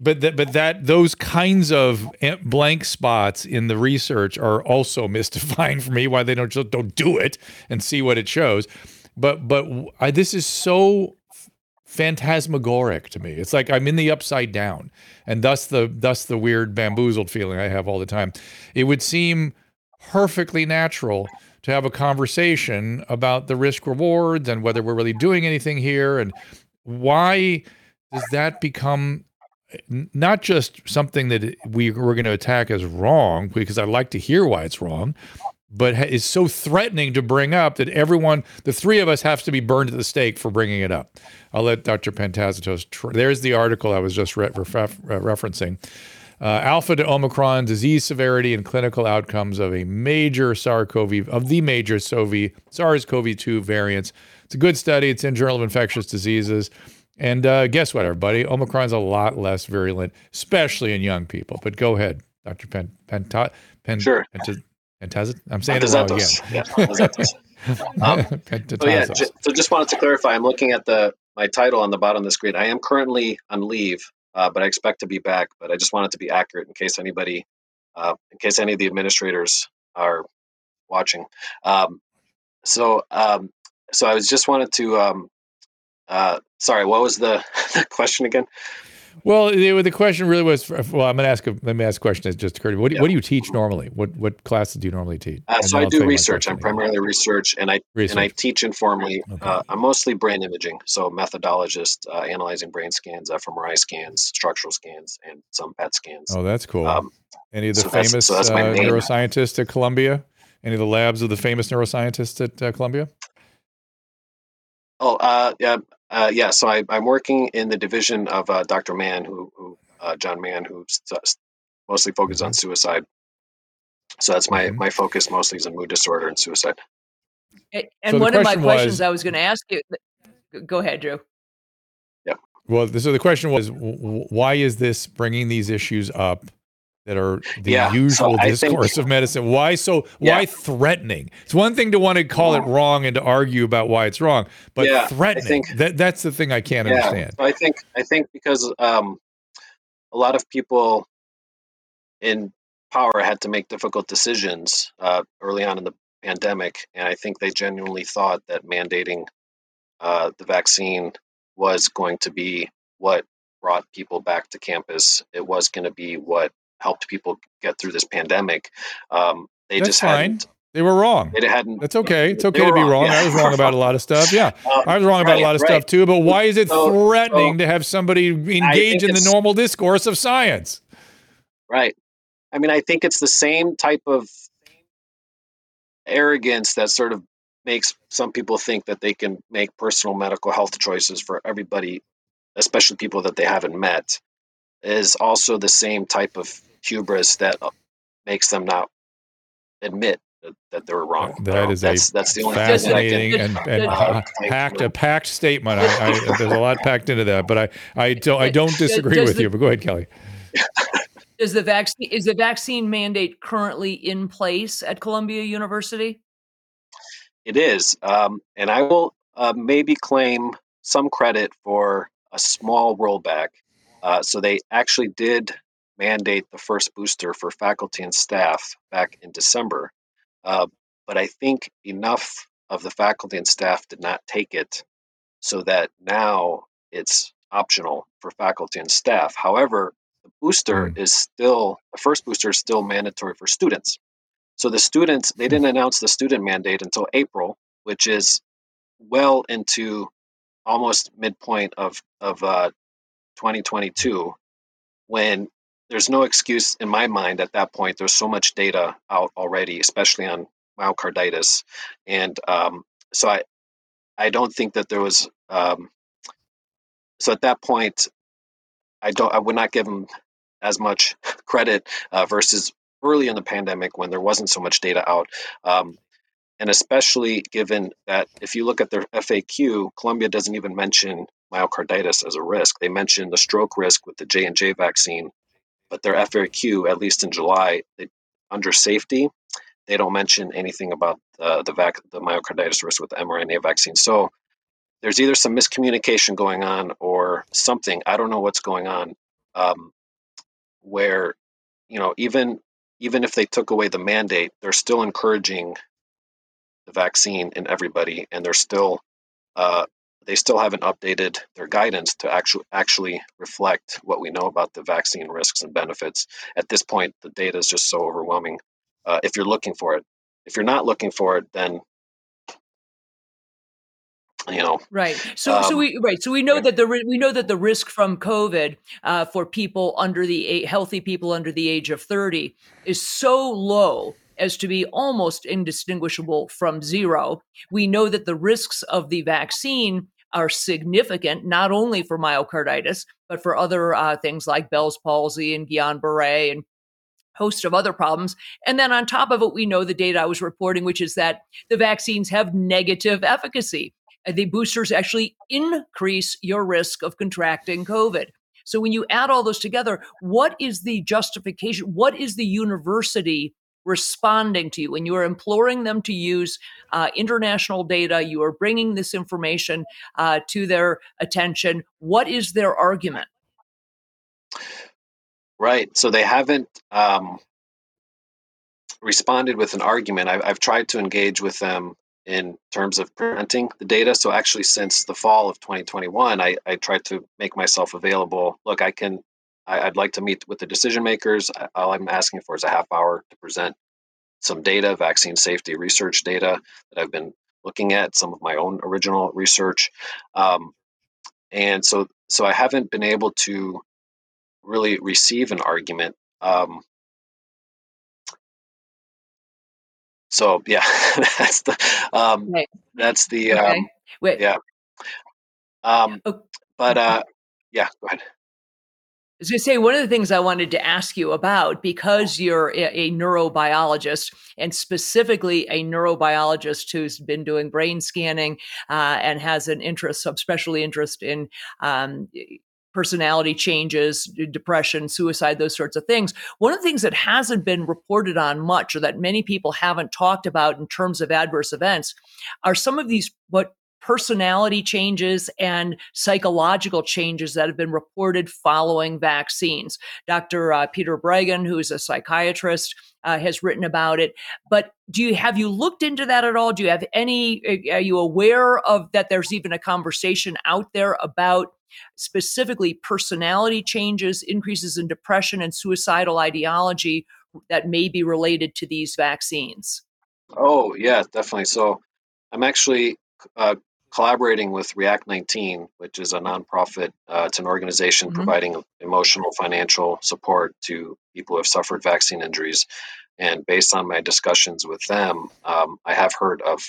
but that but that those kinds of eh, blank spots in the research are also mystifying for me why they don't just don't do it and see what it shows. But but I, this is so phantasmagoric to me. It's like i'm in the upside down and thus the thus the weird bamboozled feeling i have all the time. It would seem perfectly natural to have a conversation about the risk rewards and whether we're really doing anything here and why does that become not just something that we we're going to attack as wrong because I'd like to hear why it's wrong, but is so threatening to bring up that everyone, the three of us, have to be burned at the stake for bringing it up. I'll let Dr. Pantazatos. Tr- there's the article I was just re- ref- referencing. Uh, alpha to Omicron disease severity and clinical outcomes of a major SARS-CoV of the major SARS-CoV-2 variants. It's a good study. It's in Journal of Infectious Diseases. And uh, guess what, everybody? Omicron's a lot less virulent, especially in young people. But go ahead, Dr. Pen, Penta, Pen, sure. Pentaz- I'm saying it wrong again. Yeah, um, so yeah, so just wanted to clarify. I'm looking at the my title on the bottom of the screen. I am currently on leave, uh, but I expect to be back. But I just wanted to be accurate in case anybody, uh, in case any of the administrators are watching. Um, so, um, so I was just wanted to um, uh, sorry, what was the, the question again? Well, the, the, question really was. Well, I'm going to ask. A, let me ask a question that just occurred to me. What, yeah. what do you teach normally? What what classes do you normally teach? Uh, so I do research. I'm primarily research, and I research. and I teach informally. Okay. Uh, I'm mostly brain imaging, so methodologist, uh, analyzing brain scans, fMRI scans, structural scans, and some PET scans. Oh, that's cool. Um, Any of the so famous that's, so that's uh, neuroscientists at Columbia? Any of the labs of the famous neuroscientists at uh, Columbia? Oh, uh, yeah, uh, yeah. So I, am working in the division of uh, Dr. Mann, who, who uh, John Mann, who mostly focuses on mm-hmm. suicide. So that's my mm-hmm. my focus mostly is on mood disorder and suicide. And so one of my questions was, I was going to ask you. Go ahead, Drew. Yeah. Well, so the question was, why is this bringing these issues up? That are the yeah, usual so discourse think, of medicine. Why so? Yeah. Why threatening? It's one thing to want to call it wrong and to argue about why it's wrong, but yeah, threatening. Think, that that's the thing I can't understand. So I think I think because um, a lot of people in power had to make difficult decisions uh, early on in the pandemic, and I think they genuinely thought that mandating uh, the vaccine was going to be what brought people back to campus. It was going to be what helped people get through this pandemic. Um, they That's just fine. hadn't. They were wrong. It hadn't. That's okay. It's okay to be wrong. wrong. Yeah. I was wrong about a lot of stuff. Yeah, um, I was wrong about right, a lot of right. stuff too. But why is it so, threatening so to have somebody engage in the normal discourse of science? Right. I mean, I think it's the same type of arrogance that sort of makes some people think that they can make personal medical health choices for everybody, especially people that they haven't met, is also the same type of hubris that uh, makes them not admit that, that they were wrong. That so is that's, a that's the only fascinating thing and, that and uh, packed a packed statement. I, I, there's a lot packed into that, but I I don't I don't disagree does with the- you. But go ahead, Kelly. Is the vaccine is the vaccine mandate currently in place at Columbia University? It is, um, and I will uh, maybe claim some credit for a small rollback. Uh, so they actually did mandate the first booster for faculty and staff back in December, uh, but I think enough of the faculty and staff did not take it, so that now it's optional for faculty and staff. However, the booster is still the first booster is still mandatory for students. So the students they didn't announce the student mandate until April, which is well into almost midpoint of of uh, 2022, when there's no excuse in my mind at that point. There's so much data out already, especially on myocarditis, and um, so I I don't think that there was. Um, so at that point, I don't. I would not give them as much credit uh, versus early in the pandemic when there wasn't so much data out. Um, and especially given that if you look at their FAQ, Columbia doesn't even mention myocarditis as a risk. They mention the stroke risk with the J and J vaccine, but their FAQ, at least in July, they, under safety, they don't mention anything about uh, the vac- the myocarditis risk with the mRNA vaccine. So there's either some miscommunication going on or something. I don't know what's going on. Um, where you know even even if they took away the mandate, they're still encouraging the vaccine in everybody, and they're still uh, they still haven't updated their guidance to actually actually reflect what we know about the vaccine risks and benefits. At this point, the data is just so overwhelming. Uh, if you're looking for it, if you're not looking for it, then you know Right. So, so Um, we right. So we know that the we know that the risk from COVID uh, for people under the healthy people under the age of thirty is so low as to be almost indistinguishable from zero. We know that the risks of the vaccine are significant, not only for myocarditis but for other uh, things like Bell's palsy and Guillain-Barré and host of other problems. And then on top of it, we know the data I was reporting, which is that the vaccines have negative efficacy. Uh, The boosters actually increase your risk of contracting COVID. So when you add all those together, what is the justification? What is the university responding to you? and you are imploring them to use uh, international data, you are bringing this information uh, to their attention. What is their argument? Right. So they haven't um, responded with an argument. I've, I've tried to engage with them in terms of presenting the data. So actually, since the fall of 2021, I, I tried to make myself available. Look, I can. I, I'd like to meet with the decision makers. All I'm asking for is a half hour to present some data, vaccine safety research data that I've been looking at, some of my own original research, um, and so so I haven't been able to really receive an argument. Um, so yeah, that's the um, Right. that's the Okay. um, yeah. Um, Oh, but uh, yeah, go ahead. I was going to say one of the things I wanted to ask you about because you're a, a neurobiologist and specifically a neurobiologist who's been doing brain scanning uh, and has an interest, especially interest in um, personality changes, depression, suicide, those sorts of things. One of the things that hasn't been reported on much or that many people haven't talked about in terms of adverse events are some of these what personality changes and psychological changes that have been reported following vaccines. Dr. Uh, Peter Breggin, who is a psychiatrist, uh, has written about it. But do you have you looked into that at all? Do you have any? uh, Are you aware of that? There's even a conversation out there about specifically personality changes, increases in depression and suicidal ideology that may be related to these vaccines. Oh yeah, definitely. So I'm actually uh, collaborating with React19, which is a nonprofit. Uh, it's an organization Mhm. providing emotional, financial support to people who have suffered vaccine injuries. And based on my discussions with them, um, I have heard of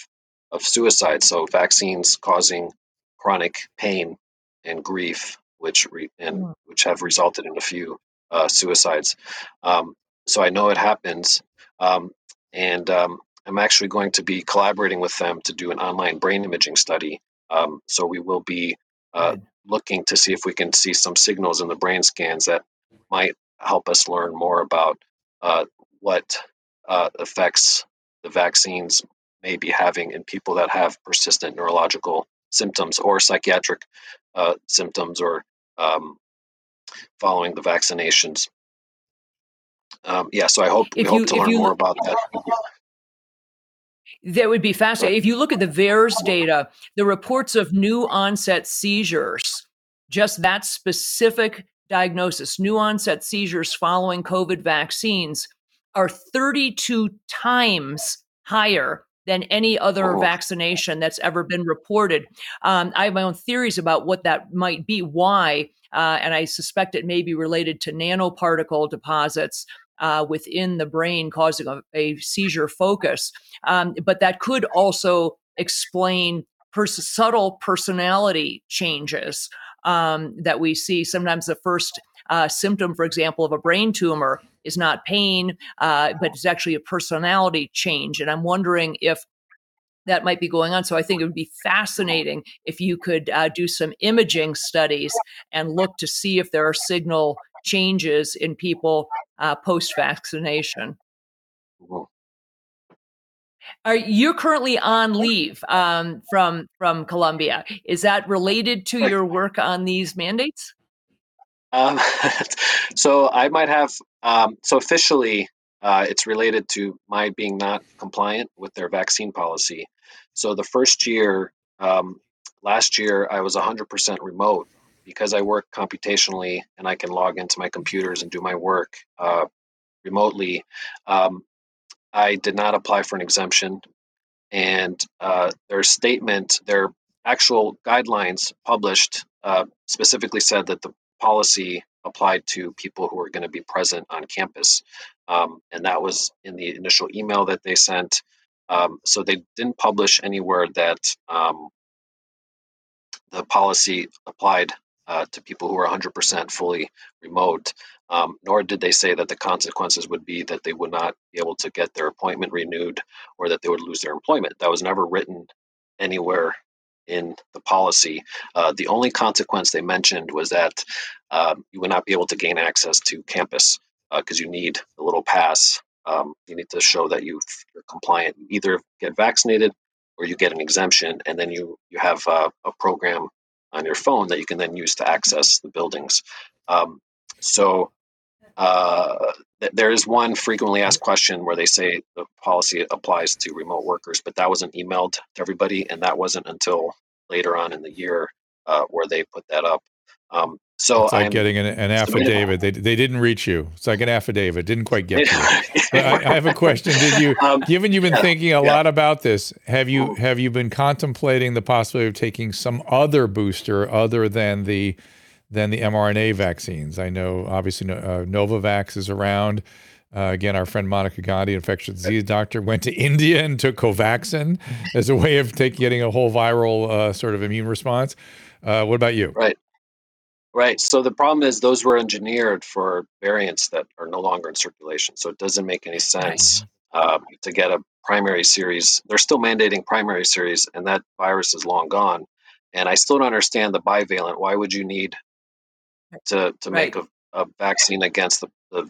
of suicide. So vaccines causing chronic pain and grief, which re- and Mm. which have resulted in a few uh, suicides. Um, so I know it happens. Um, and um, I'm actually going to be collaborating with them to do an online brain imaging study. Um, so we will be uh, looking to see if we can see some signals in the brain scans that might help us learn more about uh, what uh, effects the vaccines may be having in people that have persistent neurological symptoms or psychiatric uh, symptoms or um, following the vaccinations. Um, yeah, so I hope we If hope to learn you more about that. That would be fascinating. If you look at the VAERS data, the reports of new onset seizures, just that specific diagnosis, new onset seizures following COVID vaccines, are 32 times higher than any other Oh. vaccination that's ever been reported. Um, I have my own theories about what that might be, why, uh, and I suspect it may be related to nanoparticle deposits uh, within the brain causing a, a seizure focus. Um, but that could also explain pers- subtle personality changes um, that we see. Sometimes the first uh, symptom, for example, of a brain tumor is not pain, uh, but it's actually a personality change. And I'm wondering if that might be going on. So I think it would be fascinating if you could uh, do some imaging studies and look to see if there are signal changes in people uh, post vaccination. Are you currently on leave um, from from Columbia? Is that related to your work on these mandates? Um, so I might have. Um, so officially, uh, it's related to my being not compliant with their vaccine policy. So the first year, um, last year, I was 100% remote because I work computationally and I can log into my computers and do my work uh, remotely. Um, I did not apply for an exemption, and uh, their statement, their actual guidelines published uh, specifically said that the policy applied to people who are going to be present on campus. Um, and that was in the initial email that they sent. Um, so they didn't publish anywhere that um, the policy applied uh, to people who are 100% fully remote, um, nor did they say that the consequences would be that they would not be able to get their appointment renewed or that they would lose their employment. That was never written anywhere in the policy. Uh, the only consequence they mentioned was that um, you would not be able to gain access to campus because you need a little pass. Um, you need to show that you've, you're compliant. You either get vaccinated or you get an exemption, and then you you have uh, a program on your phone that you can then use to access the buildings. Um, so uh, th- there is one frequently asked question where they say the policy applies to remote workers, but that wasn't emailed to everybody, and that wasn't until later on in the year uh, where they put that up. Um, so It's like I'm getting an, an affidavit. They, they didn't reach you. It's like an affidavit. Didn't quite get to you. But I, I have a question. Did you, Um, given you've been yeah, thinking a yeah. lot about this, have you have you been contemplating the possibility of taking some other booster other than the than the mRNA vaccines? I know obviously uh, Novavax is around. Uh, again, our friend Monica Gandhi, infectious disease doctor, went to India and took Covaxin as a way of taking getting a whole viral uh, sort of immune response. Uh, what about you? Right. Right. So the problem is those were engineered for variants that are no longer in circulation. So it doesn't make any sense um, to get a primary series. They're still mandating primary series, and that virus is long gone. And I still don't understand the bivalent. Why would you need to to make a, a vaccine against the the,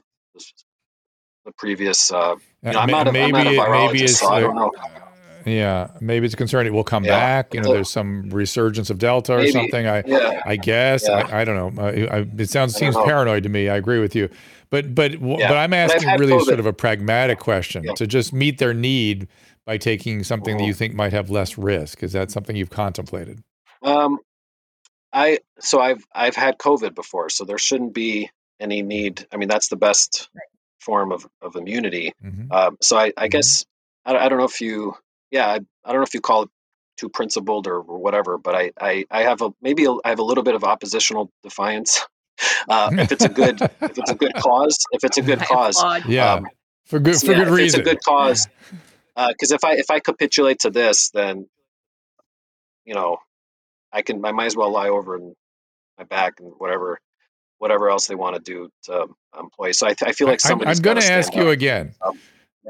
the previous? Uh, you know, I'm not a, I'm not a maybe it- virologist, maybe so I don't know. Yeah, maybe it's a concern it will come Yeah. back. You know, there's some resurgence of Delta or Maybe. something. I Yeah. I guess Yeah. I, I don't know. I, I, it sounds seems know. paranoid to me. I agree with you, but but but I'm asking really COVID. sort of a pragmatic question to just meet their need by taking something that Mhm. you think might have less risk. Is that something you've contemplated? Um, I so I've I've had COVID before, so there shouldn't be any need. I mean, that's the best form of, of immunity. Mhm. Um, so I, I Mhm. guess I, I don't know if you, yeah, I, I don't know if you call it too principled or, or whatever, but I, I, I have a maybe a, I have a little bit of oppositional defiance. Uh, if it's a good if it's a good cause, if it's a good I cause, applaud. Yeah, Um, for good for yeah, good if reason. It's a good cause. Because if I if I capitulate to this, then you know, I can I might as well lie over in my back and whatever whatever else they want to do to employ. So I, I feel like I, somebody's am going to gotta ask stand you up. again. Um,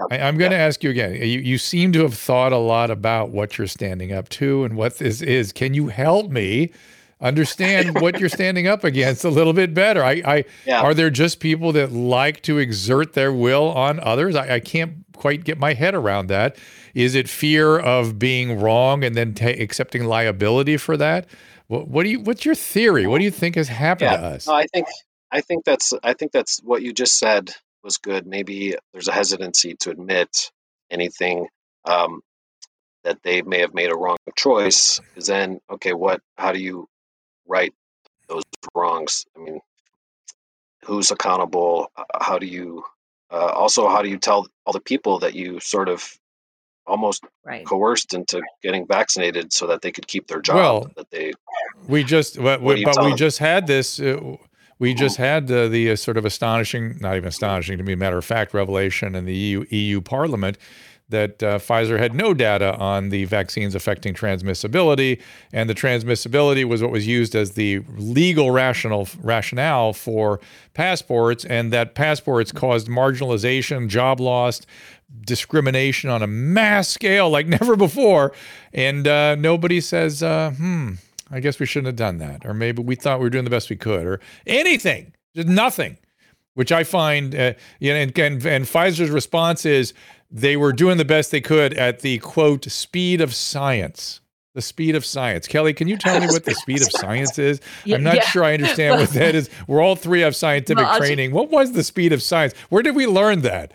I, am going to ask you again. You, you seem to have thought a lot about what you're standing up to and what this is. Can you help me understand what you're standing up against a little bit better? I, I yeah. are there just people that like to exert their will on others? I, I can't quite get my head around that. Is it fear of being wrong and then accepting liability for that? What, what, do you? What's your theory? What do you think has happened yeah, to us? No, I think I think that's I think that's what you just said was good. Maybe there's a hesitancy to admit anything um, that they may have made a wrong choice. Because then, okay, what? How do you right those wrongs? I mean, who's accountable? How do you? Uh, also, how do you tell all the people that you sort of almost right. coerced into getting vaccinated so that they could keep their job. Well, that they we just but, we, but we just had this. Uh, we just had uh, the uh, sort of astonishing, not even astonishing to be a matter of fact, revelation in the EU, EU Parliament that uh, Pfizer had no data on the vaccines affecting transmissibility, and the transmissibility was what was used as the legal rational rationale for passports, and that passports caused marginalization, job loss, discrimination on a mass scale like never before. And uh, nobody says, uh, hmm, I guess we shouldn't have done that. Or maybe we thought we were doing the best we could, or anything, just nothing, which I find, uh, you know, and, and, and Pfizer's response is they were doing the best they could at the quote, speed of science. The speed of science. Kelly, can you tell me what the speed of science is? I'm not yeah. sure I understand what that is. We're all three have scientific well, training. What was the speed of science? Where did we learn that?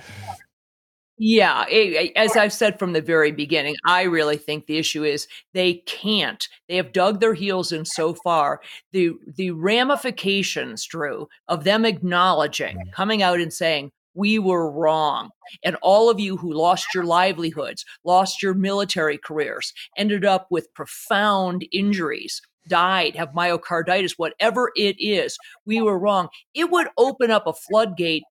Yeah, it, as I've said from the very beginning, I really think the issue is they can't. They have dug their heels in so far. The the ramifications, Drew, of them acknowledging, coming out and saying we were wrong, and all of you who lost your livelihoods, lost your military careers, ended up with profound injuries died, have myocarditis, whatever it is, we were wrong. It would open up a floodgate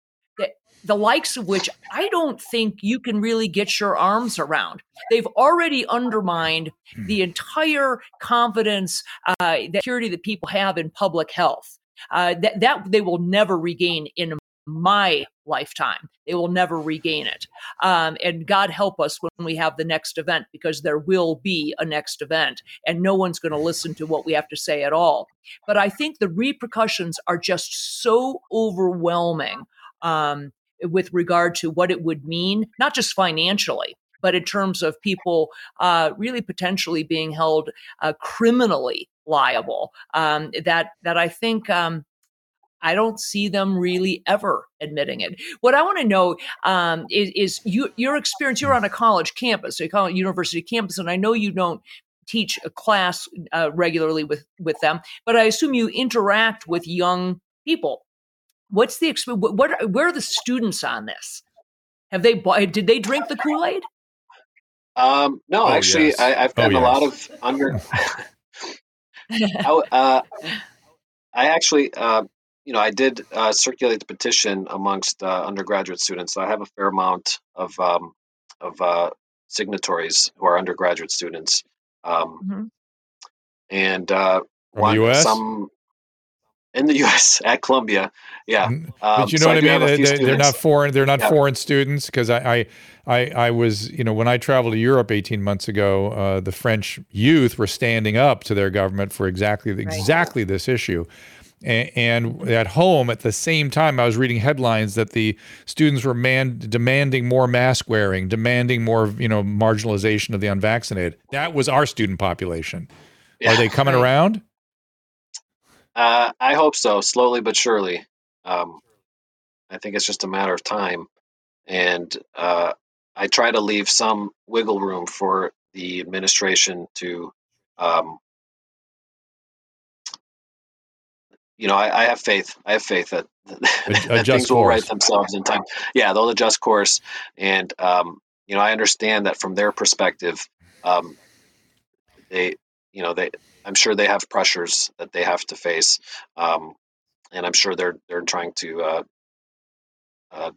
the likes of which I don't think you can really get your arms around. They've already undermined hmm. the entire confidence, uh, the security that people have in public health. Uh, that, that they will never regain in my lifetime. They will never regain it. Um, and God help us when we have the next event, because there will be a next event, and no one's going to listen to what we have to say at all. But I think the repercussions are just so overwhelming um, with regard to what it would mean, not just financially, but in terms of people uh, really potentially being held uh, criminally liable. Um, that that I think. Um, I don't see them really ever admitting it. What I want to know um, is, is you, your experience. You're on a college campus, you call it university campus, and I know you don't teach a class uh, regularly with with them, but I assume you interact with young people What's the what, what? Where are the students on this? Have they did they drink the Kool Aid? Um, no, oh, actually, yes. I, have done oh, yes. a lot of under. I, uh, I actually, uh, you know, I did uh, circulate the petition amongst uh, undergraduate students. So I have a fair amount of um, of uh, signatories who are undergraduate students, um, mm-hmm. and uh, one, some in the U.S. at Columbia. Yeah, um, but you know so what I, mean. They, are not foreign. They're not yeah. foreign students because I, I, I, I, was you know when I traveled to Europe 18 months ago, uh, the French youth were standing up to their government for exactly right. exactly this issue. And, at home, at the same time, I was reading headlines that the students were man- demanding more mask wearing, demanding more, you know, marginalization of the unvaccinated. That was our student population. Yeah, Are they coming right. around? Uh, I hope so, slowly but surely. Um, I think it's just a matter of time, and uh, I try to leave some wiggle room for the administration to, um, you know, I, I, have faith. I have faith that, that things will right themselves in time. Yeah, they'll adjust course, and um, you know, I understand that from their perspective, um, they, you know, they I'm sure they have pressures that they have to face, um, and I'm sure they're they're trying to. Uh, uh,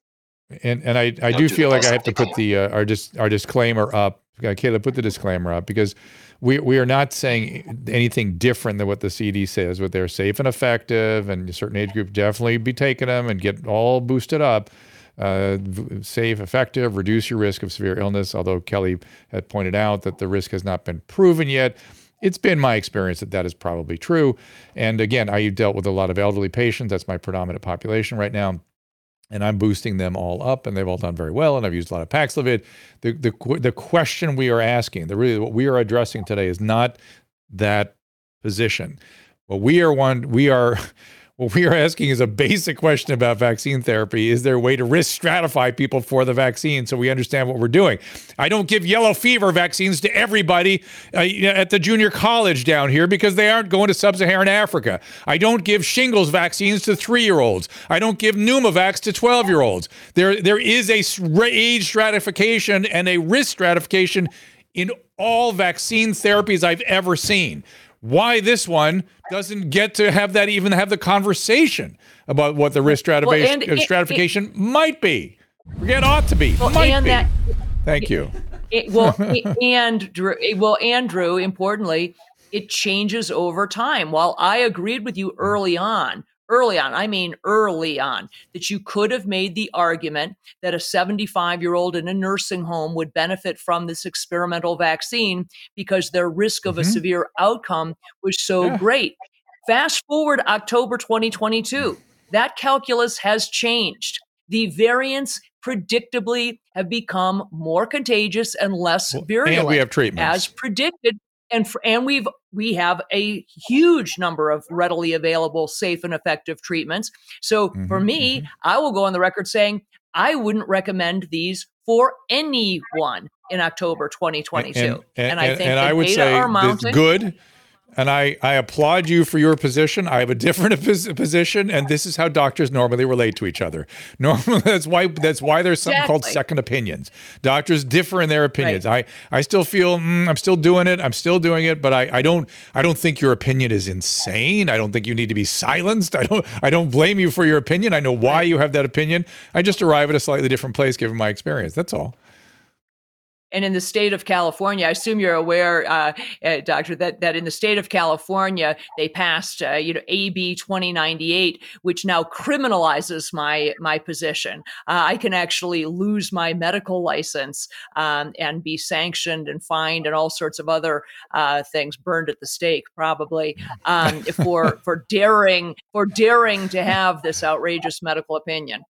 and and I, I do, do feel like I have to put the uh, our dis, our disclaimer up. Uh, Kayla, put the disclaimer up because we we are not saying anything different than what the CD says. What they're safe and effective, and a certain age group definitely be taking them and get all boosted up. uh, safe, effective, reduce your risk of severe illness. Although Kelly had pointed out that the risk has not been proven yet. It's been my experience that that is probably true. And again, I have dealt with a lot of elderly patients. That's my predominant population right now and I'm boosting them all up, and they've all done very well. And I've used a lot of Paxlovid. The the the question we are asking, the really what we are addressing today, is not that position. What we are one we are what we are asking is a basic question about vaccine therapy. Is there a way to risk stratify people for the vaccine so we understand what we're doing? I don't give yellow fever vaccines to everybody uh, at the junior college down here because they aren't going to sub Saharan Africa. I don't give shingles vaccines to three year olds. I don't give pneumovax to 12 year olds. There, there is a age stratification and a risk stratification in all vaccine therapies I've ever seen why this one doesn't get to have that even have the conversation about what the risk stratification, well, and, uh, stratification it, it, might be. Forget ought to be. Well, might be. That, Thank you. It, well, and well, Andrew, importantly, it changes over time. While I agreed with you early on early on, I mean early on, that you could have made the argument that a 75 year old in a nursing home would benefit from this experimental vaccine because their risk of mm-hmm. a severe outcome was so yeah. great. Fast forward October 2022, that calculus has changed. The variants predictably have become more contagious and less virulent. And we have treatments. As predicted and for, and we've we have a huge number of readily available safe and effective treatments so mm-hmm, for me mm-hmm. i will go on the record saying i wouldn't recommend these for anyone in october 2022 and, and, and i think and, I would say are mounting. good and I, I applaud you for your position. I have a different position, and this is how doctors normally relate to each other. Normally, that's why that's why there's something exactly. called second opinions. Doctors differ in their opinions. Right. I, I still feel mm, I'm still doing it. I'm still doing it, but I, I don't I don't think your opinion is insane. I don't think you need to be silenced. I don't I don't blame you for your opinion. I know why you have that opinion. I just arrive at a slightly different place given my experience. That's all. And in the state of California, I assume you're aware, uh, uh, Doctor, that, that in the state of California, they passed, uh, you know, AB 2098, which now criminalizes my my position. Uh, I can actually lose my medical license um, and be sanctioned and fined and all sorts of other uh, things, burned at the stake, probably, um, for for daring for daring to have this outrageous medical opinion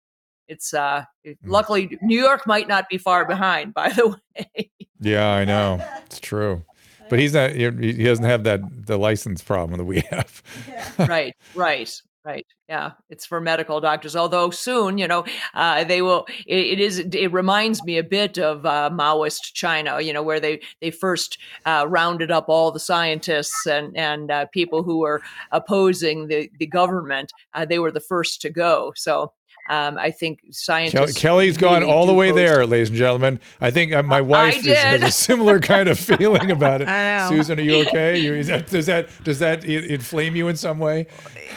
it's uh mm. luckily New York might not be far behind by the way. Yeah, I know. It's true. But he's not he doesn't have that the license problem that we have. right, right. Right. Yeah. It's for medical doctors. Although soon, you know, uh, they will. It, it is. It reminds me a bit of uh, Maoist China. You know, where they they first uh, rounded up all the scientists and and uh, people who were opposing the the government. Uh, they were the first to go. So um, I think scientists. Kelly's really gone all the way there, ladies and gentlemen. I think uh, my wife is, has a similar kind of feeling about it. Susan, are you okay? You, that, does that does that inflame you in some way?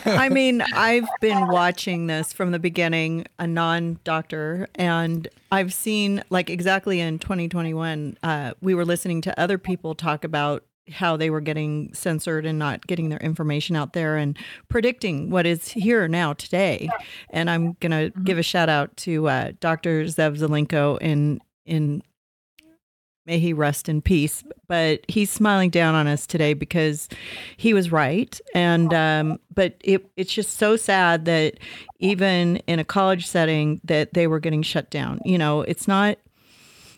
I mean, I've been watching this from the beginning, a non-doctor, and I've seen like exactly in 2021, uh, we were listening to other people talk about how they were getting censored and not getting their information out there and predicting what is here now today. And I'm going to mm-hmm. give a shout out to uh, Dr. Zev Zelenko in in may he rest in peace. But he's smiling down on us today because he was right. And um, but it it's just so sad that even in a college setting that they were getting shut down. You know, it's not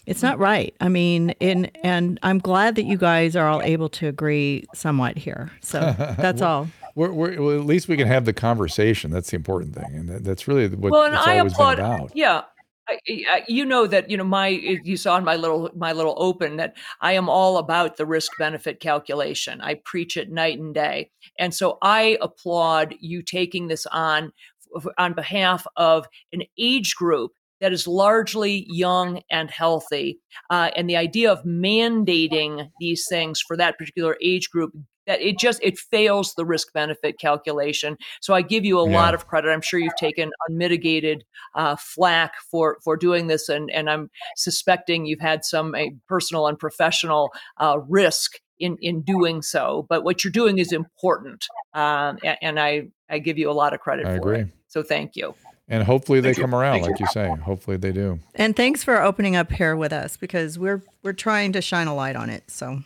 it's not right. I mean, in and I'm glad that you guys are all able to agree somewhat here. So that's well, all. We're, we're, well, at least we can have the conversation. That's the important thing, and that, that's really what well, and it's I always applaud, been about. Yeah, I, you know that you know my you saw in my little my little open that I am all about the risk benefit calculation. I preach it night and day, and so I applaud you taking this on on behalf of an age group that is largely young and healthy. Uh, and the idea of mandating these things for that particular age group that it just it fails the risk benefit calculation so i give you a yeah. lot of credit i'm sure you've taken unmitigated uh, flack for for doing this and and i'm suspecting you've had some personal and professional uh, risk in in doing so. But what you're doing is important, um, and, and, I I give you a lot of credit. I for agree. It. So thank you. And hopefully they you. come around, Thank like you. say. Hopefully they do. And thanks for opening up here with us because we're we're trying to shine a light on it. So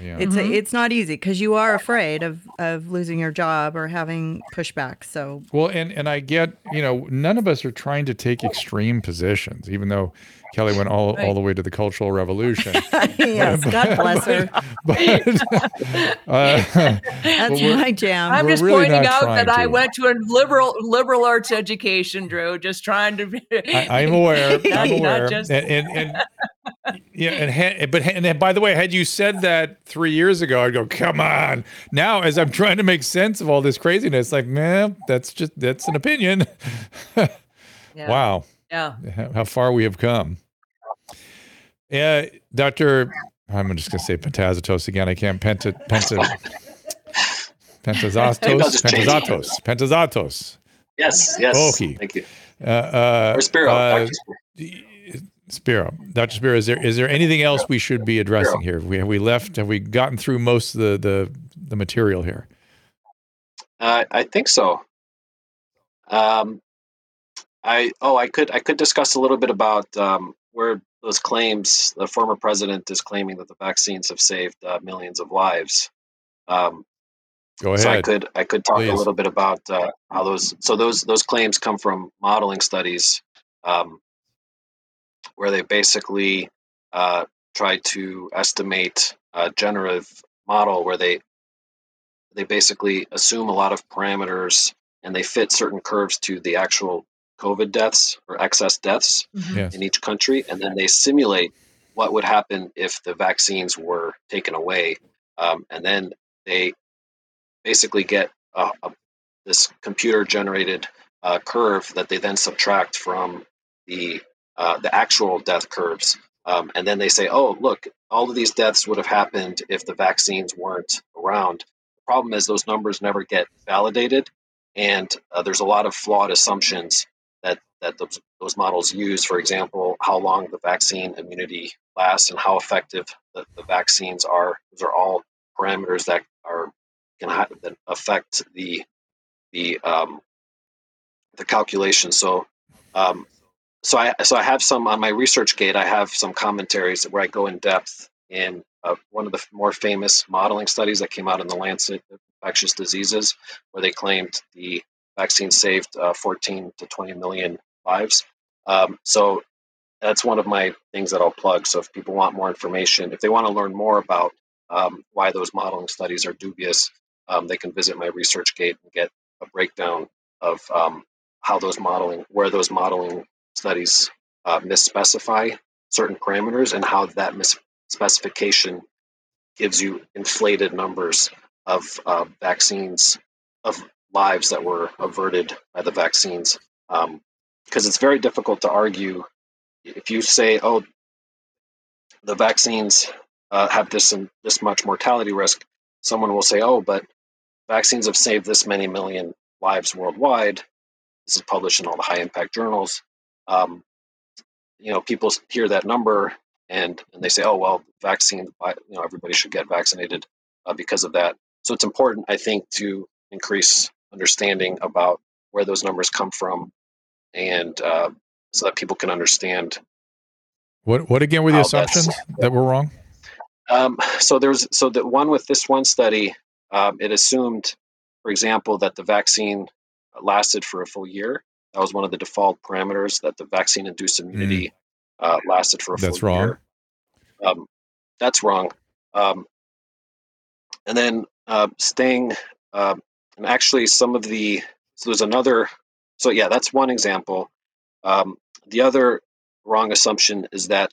Yeah. it's Mhm. it's not easy because you are afraid of of losing your job or having pushback. So Well, and and I get, you know, none of us are trying to take extreme positions, even though Kelly went all, all Right. the way to the Cultural Revolution. yes, God bless her. but uh, That's we're- my jam. I'm just really pointing out trying that I went to a liberal liberal arts education, Drew. Just trying to. I, I'm aware. Not- I'm aware. just- and, and, and yeah, and ha- but and then, by the way, had you said that three years ago, I'd go, "Come on!" Now, as I'm trying to make sense of all this craziness, like, man, that's just that's an opinion. Yeah. Wow, Yeah. how how far we have come. Yeah, Doctor. I'm just gonna say pentazatos again. I can't penta penta pentazastos Maybe I'll just change it. pentazatos pentazatos. Yes, yes. Okay. Thank you. Uh, uh, Or Spiro. uh. Spiro. Spiro, Dr. Spiro, is there is there anything else we should be addressing here? Have we have we left? Have we gotten through most of the the, the material here? Uh, I think so. Um, I oh, I could I could discuss a little bit about um, where those claims. The former president is claiming that the vaccines have saved uh, millions of lives. Um, Go so I could I could talk please. a little bit about uh, how those so those those claims come from modeling studies um, where they basically uh, try to estimate a generative model where they they basically assume a lot of parameters and they fit certain curves to the actual COVID deaths or excess deaths Yes. in each country, and then they simulate what would happen if the vaccines were taken away, um, and then they basically get a, a, this computer-generated uh, curve that they then subtract from the uh, the actual death curves, um, and then they say, "Oh, look, all of these deaths would have happened if the vaccines weren't around." The problem is those numbers never get validated, and uh, there's a lot of flawed assumptions that those, those models use. For example, how long the vaccine immunity lasts and how effective the, the vaccines are. Those are all parameters that are can ha- that affect the the um, the calculation. So. Um, so I so I have some on my ResearchGate. I have some commentaries where I go in depth in uh, one of the more famous modeling studies that came out in the Lancet Infectious Diseases, where they claimed the vaccine saved uh, 14 to 20 million lives. Um, so that's one of my things that I'll plug. So if people want more information, if they want to learn more about um, why those modeling studies are dubious, um, they can visit my ResearchGate and get a breakdown of um, how those modeling, where those modeling studies uh, misspecify certain parameters and how that misspecification gives you inflated numbers of uh, vaccines of lives that were averted by the vaccines because it's very difficult to argue. If you say oh the vaccines uh, have this and this much mortality risk someone will say oh but vaccines have saved this many million lives worldwide. This is published in all the high impact journals. Um, you know, people hear that number and and they say, oh well, vaccine, you know, everybody should get vaccinated uh, because of that. So it's important, I think, to increase understanding about where those numbers come from, and uh, so that people can understand. What what again were the assumptions that were wrong? Um, so there's so that one with this one study, um, it assumed, for example, that the vaccine lasted for a full year. That was one of the default parameters that the vaccine-induced immunity uh, lasted for a That's full wrong. year. Um, that's wrong. Um, and then uh, staying, uh, and actually some of the so there's another. So yeah, that's one example. Um, the other wrong assumption is that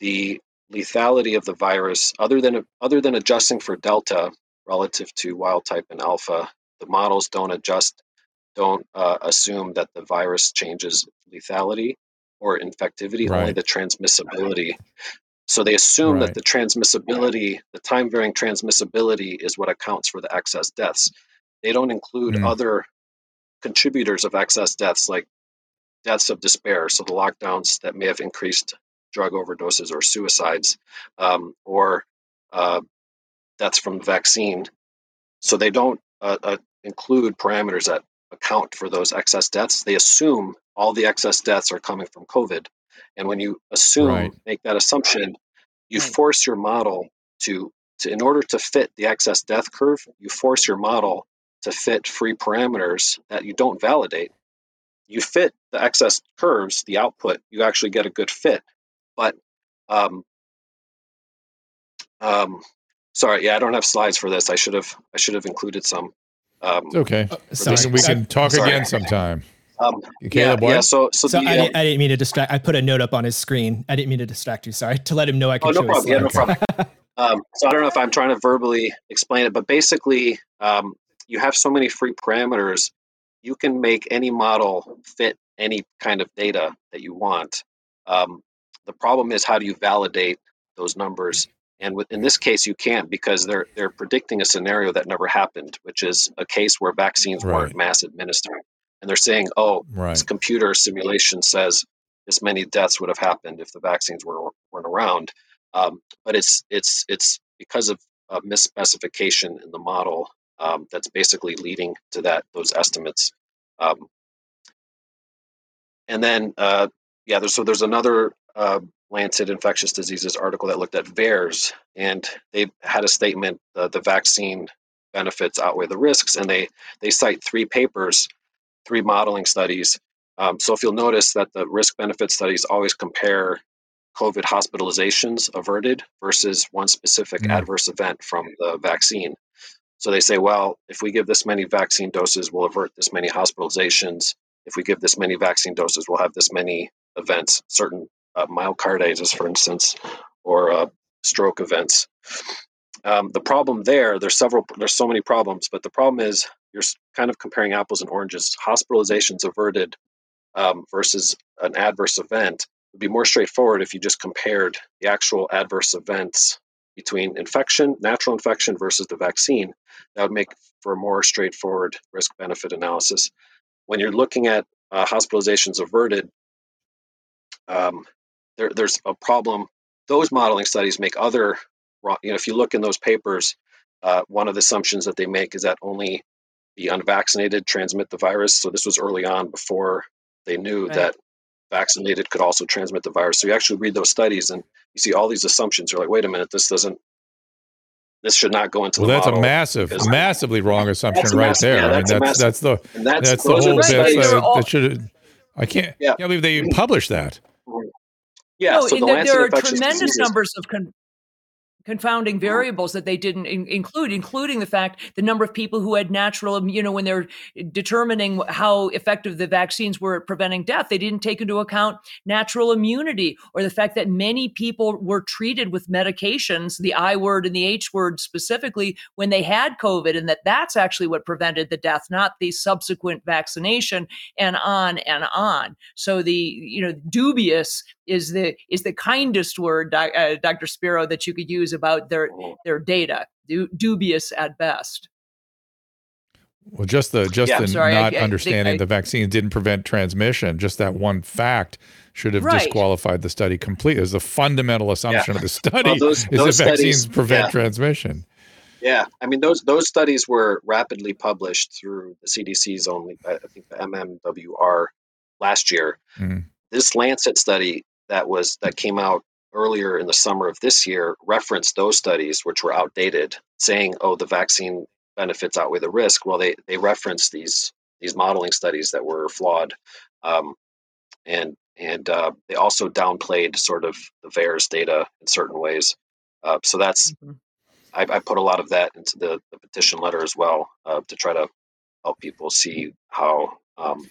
the lethality of the virus, other than other than adjusting for delta relative to wild type and alpha, the models don't adjust, don't uh, assume that the virus changes lethality or infectivity, only the transmissibility. So they assume Right. that the transmissibility, the time varying transmissibility, is what accounts for the excess deaths. They don't include Mm. other contributors of excess deaths like deaths of despair, so the lockdowns that may have increased drug overdoses or suicides, um, or uh, deaths from the vaccine. So they don't uh, uh, include parameters that account for those excess deaths. They assume all the excess deaths are coming from COVID. And when you assume, Right. make that assumption, you Right. force your model to, to, in order to fit the excess death curve, you force your model to fit free parameters that you don't validate. You fit the excess curves, the output, you actually get a good fit. But, um, um, sorry, yeah, I don't have slides for this. I should have, I should have included some. Um, It's okay. sorry. We can talk Sorry. again sometime. um, Caleb, yeah, yeah. So, so, So the, I, um, didn't, I didn't mean to distract. I put a note up on his screen. I didn't mean to distract you. Sorry to let him know I Oh, can no show problem. Yeah, no problem. Um, so I don't know if I'm trying to verbally explain it, but basically, um, you have so many free parameters, you can make any model fit any kind of data that you want. Um, the problem is how do you validate those numbers? And with, in this case, you can't because they're they're predicting a scenario that never happened, which is a case where vaccines Right. weren't mass administered, and they're saying, "Oh, Right. this computer simulation says this many deaths would have happened if the vaccines were, weren't around. Um, but it's it's it's because of a misspecification in the model um, that's basically leading to that those estimates. Um, and then uh, yeah, there's so there's another uh, Lancet Infectious Diseases article that looked at VAERS, and they had a statement uh, the vaccine benefits outweigh the risks, and they they cite three papers, three modeling studies. Um, so if you'll notice that the risk benefit studies always compare COVID hospitalizations averted versus one specific Mm. adverse event from the vaccine. So they say, well, if we give this many vaccine doses, we'll avert this many hospitalizations. If we give this many vaccine doses, we'll have this many events, certain uh, myocarditis, for instance, or uh, stroke events. Um, the problem there, there's several, there's so many problems, but the problem is you're kind of comparing apples and oranges. Hospitalizations averted um, versus an adverse event would be more straightforward if you just compared the actual adverse events between infection, natural infection versus the vaccine. That would make for a more straightforward risk benefit analysis. When you're looking at uh, hospitalizations averted, um, there, there's a problem. Those modeling studies make other, you know, if you look in those papers, uh, one of the assumptions that they make is that only the unvaccinated transmit the virus. So this was early on before they knew Right. that vaccinated could also transmit the virus. So you actually read those studies and you see all these assumptions. You're like, wait a minute, this doesn't, this should not go into Well, the that's a massive, because- massively wrong assumption That's right massive- there. yeah, I mean, that's a that's that's the and that's, that's the whole right. bit. They're Uh, all- that should. I can't. Yeah. Can't believe they even published that. yeah. no, so the there, there are tremendous Diseases- numbers of con- confounding variables that they didn't in- include, including the fact the number of people who had natural, you know, when they're determining how effective the vaccines were at preventing death, they didn't take into account natural immunity or the fact that many people were treated with medications, the I word and the H word specifically, when they had COVID, and that that's actually what prevented the death, not the subsequent vaccination, and on and on. So the you know dubious is the is the kindest word, Doc- uh, Dr. Spiro, that you could use about their their data. Du- dubious at best. Well, just the just Yeah, the sorry, not I think understanding I- the vaccines didn't prevent transmission. Just that one fact should have Right. disqualified the study completely. As the fundamental assumption of the study Well, those- is those that vaccines studies- prevent yeah. transmission. Yeah, I mean those those studies were rapidly published through the CDC's only I think the MMWR last year. Mhm. This Lancet study that was that came out earlier in the summer of this year referenced those studies which were outdated, saying, "Oh, the vaccine benefits outweigh the risk." Well, they they referenced these these modeling studies that were flawed, um, and and uh, they also downplayed sort of the VAERS data in certain ways. Uh, so that's Mhm. I, I put a lot of that into the, the petition letter as well uh, to try to help people see how um,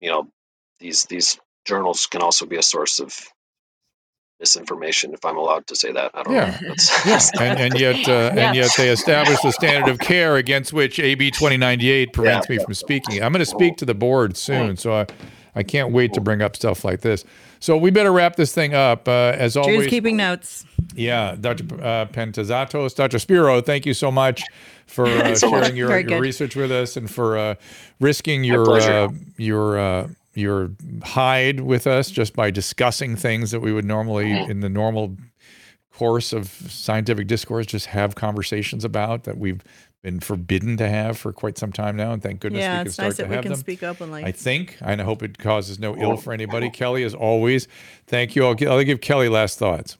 you know these these journals can also be a source of misinformation if I'm allowed to say that. I don't Yeah. know. That's, and, and yet, uh, Yeah. and yet, they established the standard of care against which AB twenty ninety eight prevents me from speaking. I'm going to speak to the board soon, so I, I can't wait to bring up stuff like this. So we better wrap this thing up. Uh, as Drew's always, keeping notes. yeah, Dr. Uh, Pantazatos, Dr. Spiro, thank you so much for uh, you so much. sharing your, your research with us and for uh, risking your uh, your uh, your hide with us just by discussing things that we would normally Mm-hmm. in the normal course of scientific discourse just have conversations about that we've been forbidden to have for quite some time now, and thank goodness yeah, we can it's start nice to that we have can them. speak openly. I think, and I hope it causes no ill for anybody. Kelly, as always, thank you. I'll, I'll give Kelly last thoughts.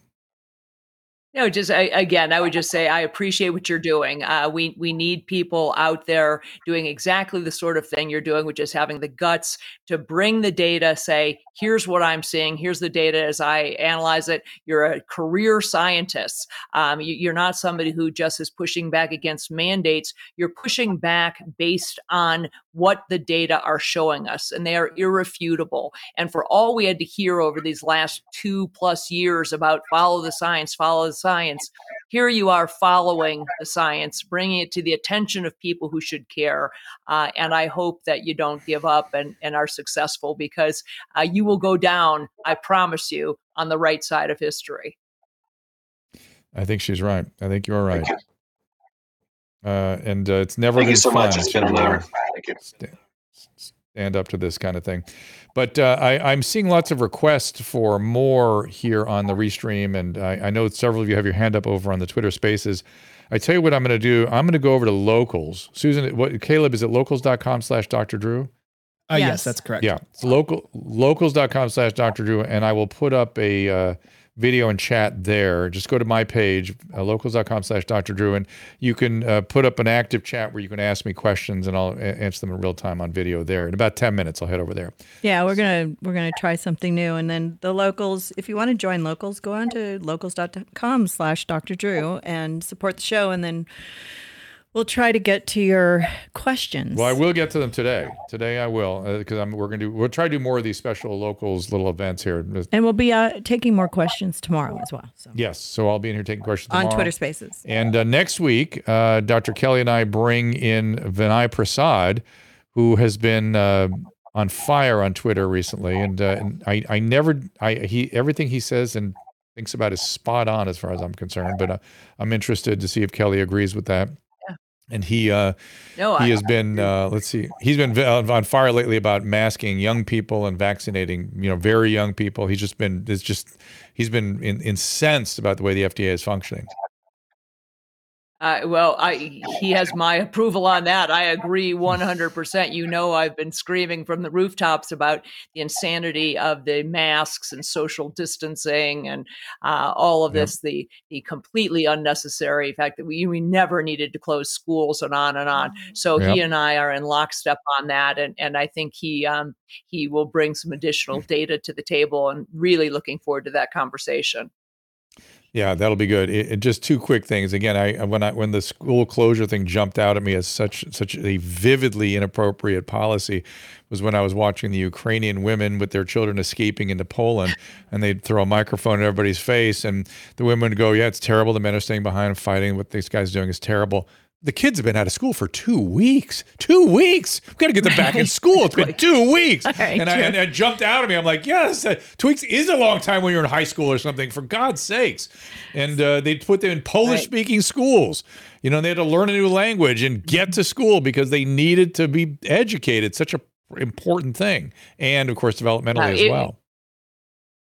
No, just I, again, I would just say I appreciate what you're doing. Uh, we we need people out there doing exactly the sort of thing you're doing, which is having the guts to bring the data. Say, here's what I'm seeing. Here's the data as I analyze it. You're a career scientist. Um, you, you're not somebody who just is pushing back against mandates. You're pushing back based on what the data are showing us, and they are irrefutable. And for all we had to hear over these last two plus years about follow the science, follow the science, here you are following the science, bringing it to the attention of people who should care. Uh, and I hope that you don't give up and, and are successful because uh, you will go down, I promise you, on the right side of history. I think she's right. I think you're right. Uh, and uh, it's never Thank been you so fun much. It's been an to, honor. Thank you. sta- stand up to this kind of thing. But uh, I, I'm seeing lots of requests for more here on the Restream, and I, I know several of you have your hand up over on the Twitter Spaces. I tell you what I'm going to do. I'm going to go over to Locals. Susan, what Caleb is it locals.com slash Dr. Drew? Uh, yes. Yes. that's correct. Yeah, it's local locals.com slash Dr. Drew, and I will put up a uh, video and chat there. Just go to my page, uh, locals.com slash Dr. Drew, and you can uh, put up an active chat where you can ask me questions and I'll answer them in real time on video there. In about 10 minutes, I'll head over there. Yeah, we're gonna we're gonna try something new, and then the locals. If you want to join locals, go on to locals.com/slash Dr. Drew and support the show, and then we'll try to get to your questions. Well, I will get to them today. Today I will because I'm we're gonna do we'll try to do more of these special locals little events here. and we'll be uh, taking more questions tomorrow as well. So Yes, so I'll be in here taking questions on tomorrow. Twitter Spaces. And uh, next week, uh, Dr. Kelly and I bring in Vinay Prasad, who has been uh, on fire on Twitter recently, and, uh, and I, I never, I he everything he says and thinks about is spot on as far as I'm concerned. But uh, I'm interested to see if Kelly agrees with that. And he uh, No, he I, has been uh, let's see. He's been on fire lately about masking young people and vaccinating you know very young people. He's just been it's just he's been in, incensed about the way the fda is functioning Uh, well, I, he has my approval on that. I agree 100%. You know, I've been screaming from the rooftops about the insanity of the masks and social distancing and uh, all of Yep. this, the, the completely unnecessary fact that we, we never needed to close schools and on and on. So he and I are in lockstep on that. And, and I think he, um, he will bring some additional data to the table and really looking forward to that conversation. Yeah, that'll be good. It, it- just two quick things. Again, I when I when the school closure thing jumped out at me as such such a vividly inappropriate policy was when I was watching the Ukrainian women with their children escaping into Poland, and they'd throw a microphone in everybody's face, and the women would go, "Yeah, it's terrible. The men are staying behind and fighting. What these guys doing is terrible." The kids have been out of school for two weeks. Two weeks. We've got to get them back in school. It's been two weeks. Right, and, I, and it jumped out at me. I'm like, yes, uh, two weeks is a long time when you're in high school or something, for God's sakes. And uh, they put them in Polish speaking schools. You know, they had to learn a new language and get to school because they needed to be educated. Such a important thing. And of course, developmentally Uh, as it- well.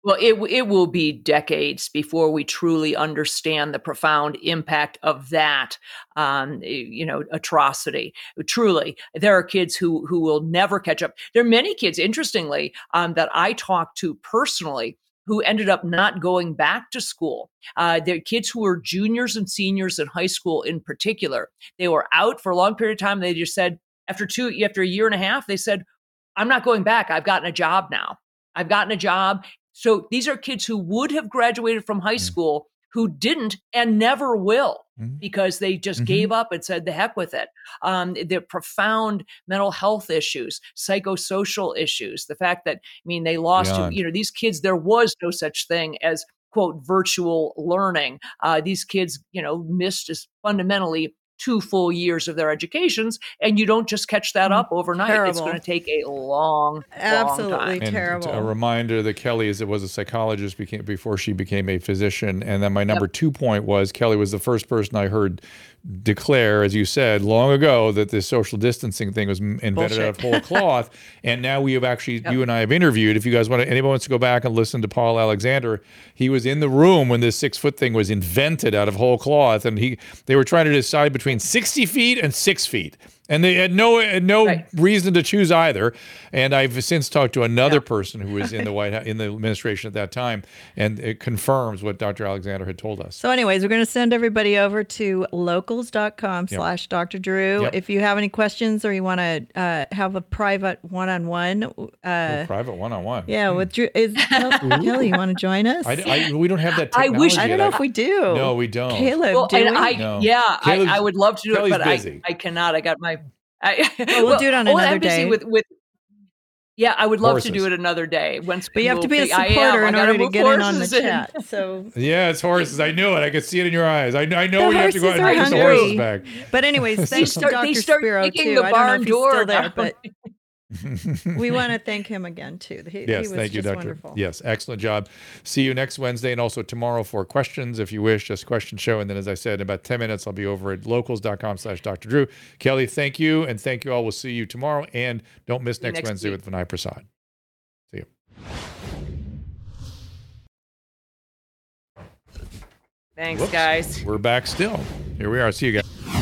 Well, it it will be decades before we truly understand the profound impact of that, um, you know, atrocity. Truly, there are kids who who will never catch up. There are many kids, interestingly, um, that I talked to personally who ended up not going back to school. Uh, they're kids who were juniors and seniors in high school, in particular. They were out for a long period of time. They just said after two, after a year and a half, they said, "I'm not going back. I've gotten a job now." I've gotten a job so these are kids who would have graduated from high school who didn't and never will Mhm. because they just Mhm. gave up and said the heck with it. Um, the profound mental health issues, psychosocial issues, the fact that I mean they lost Beyond. you know these kids there was no such thing as quote virtual learning. Uh, these kids you know missed just fundamentally two full years of their educations, and you don't just catch that mm, up overnight. It's going to take a long, long Absolutely time. And terrible. A reminder that Kelly is it was a psychologist became, before she became a physician. And then my number two point was Kelly was the first person I heard declare, as you said long ago, that this social distancing thing was m- invented out of whole cloth. and now we have actually, you and I have interviewed. If you guys want to, anyone wants to go back and listen to Paul Alexander, he was in the room when this six foot thing was invented out of whole cloth, and he they were trying to decide between sixty feet and six feet. And they had no had no Right. reason to choose either. And I've since talked to another person who was in the White House, in the administration at that time, and it confirms what Dr. Alexander had told us. So, anyways, we're going to send everybody over to locals.com slash Dr. Drew. Yep. If you have any questions or you want to uh, have a private one on one, uh, private one on one. yeah, with Drew, is Kelly, you want to join us? I, I- we don't have that. Time. I wish- technology I don't know if we do. No, we don't. Caleb, Well, do we? I, No. yeah, I, Caleb's- I would love to do Kelly's it, but busy. I, I cannot. I got my. I, Well, we'll do it on another day. With with. Yeah, I would love to do it another day. Once but you have to be a people- I am. supporter in order to get in on the horses in. chat. So, Yeah, it's horses. I knew it. I could see it in your eyes. I, I know The when you have to go out and get the horses back. but anyways, They thanks start. to They Dr. start Spiro kicking too. the I don't know barn if he's door still there, but we want to thank him again too. He, he Yes, was thank you, just Doctor. wonderful. Yes, excellent job. See you next Wednesday and also tomorrow for questions if you wish, just question show. And then, as I said, in about 10 minutes, I'll be over at locals.com slash Dr. Drew. Kelly, thank you. And thank you all. We'll see you tomorrow. And don't miss next, next Wednesday week. with Vinay Prasad. See you. Thanks, Whoops. guys. We're back still. Here we are. See you guys.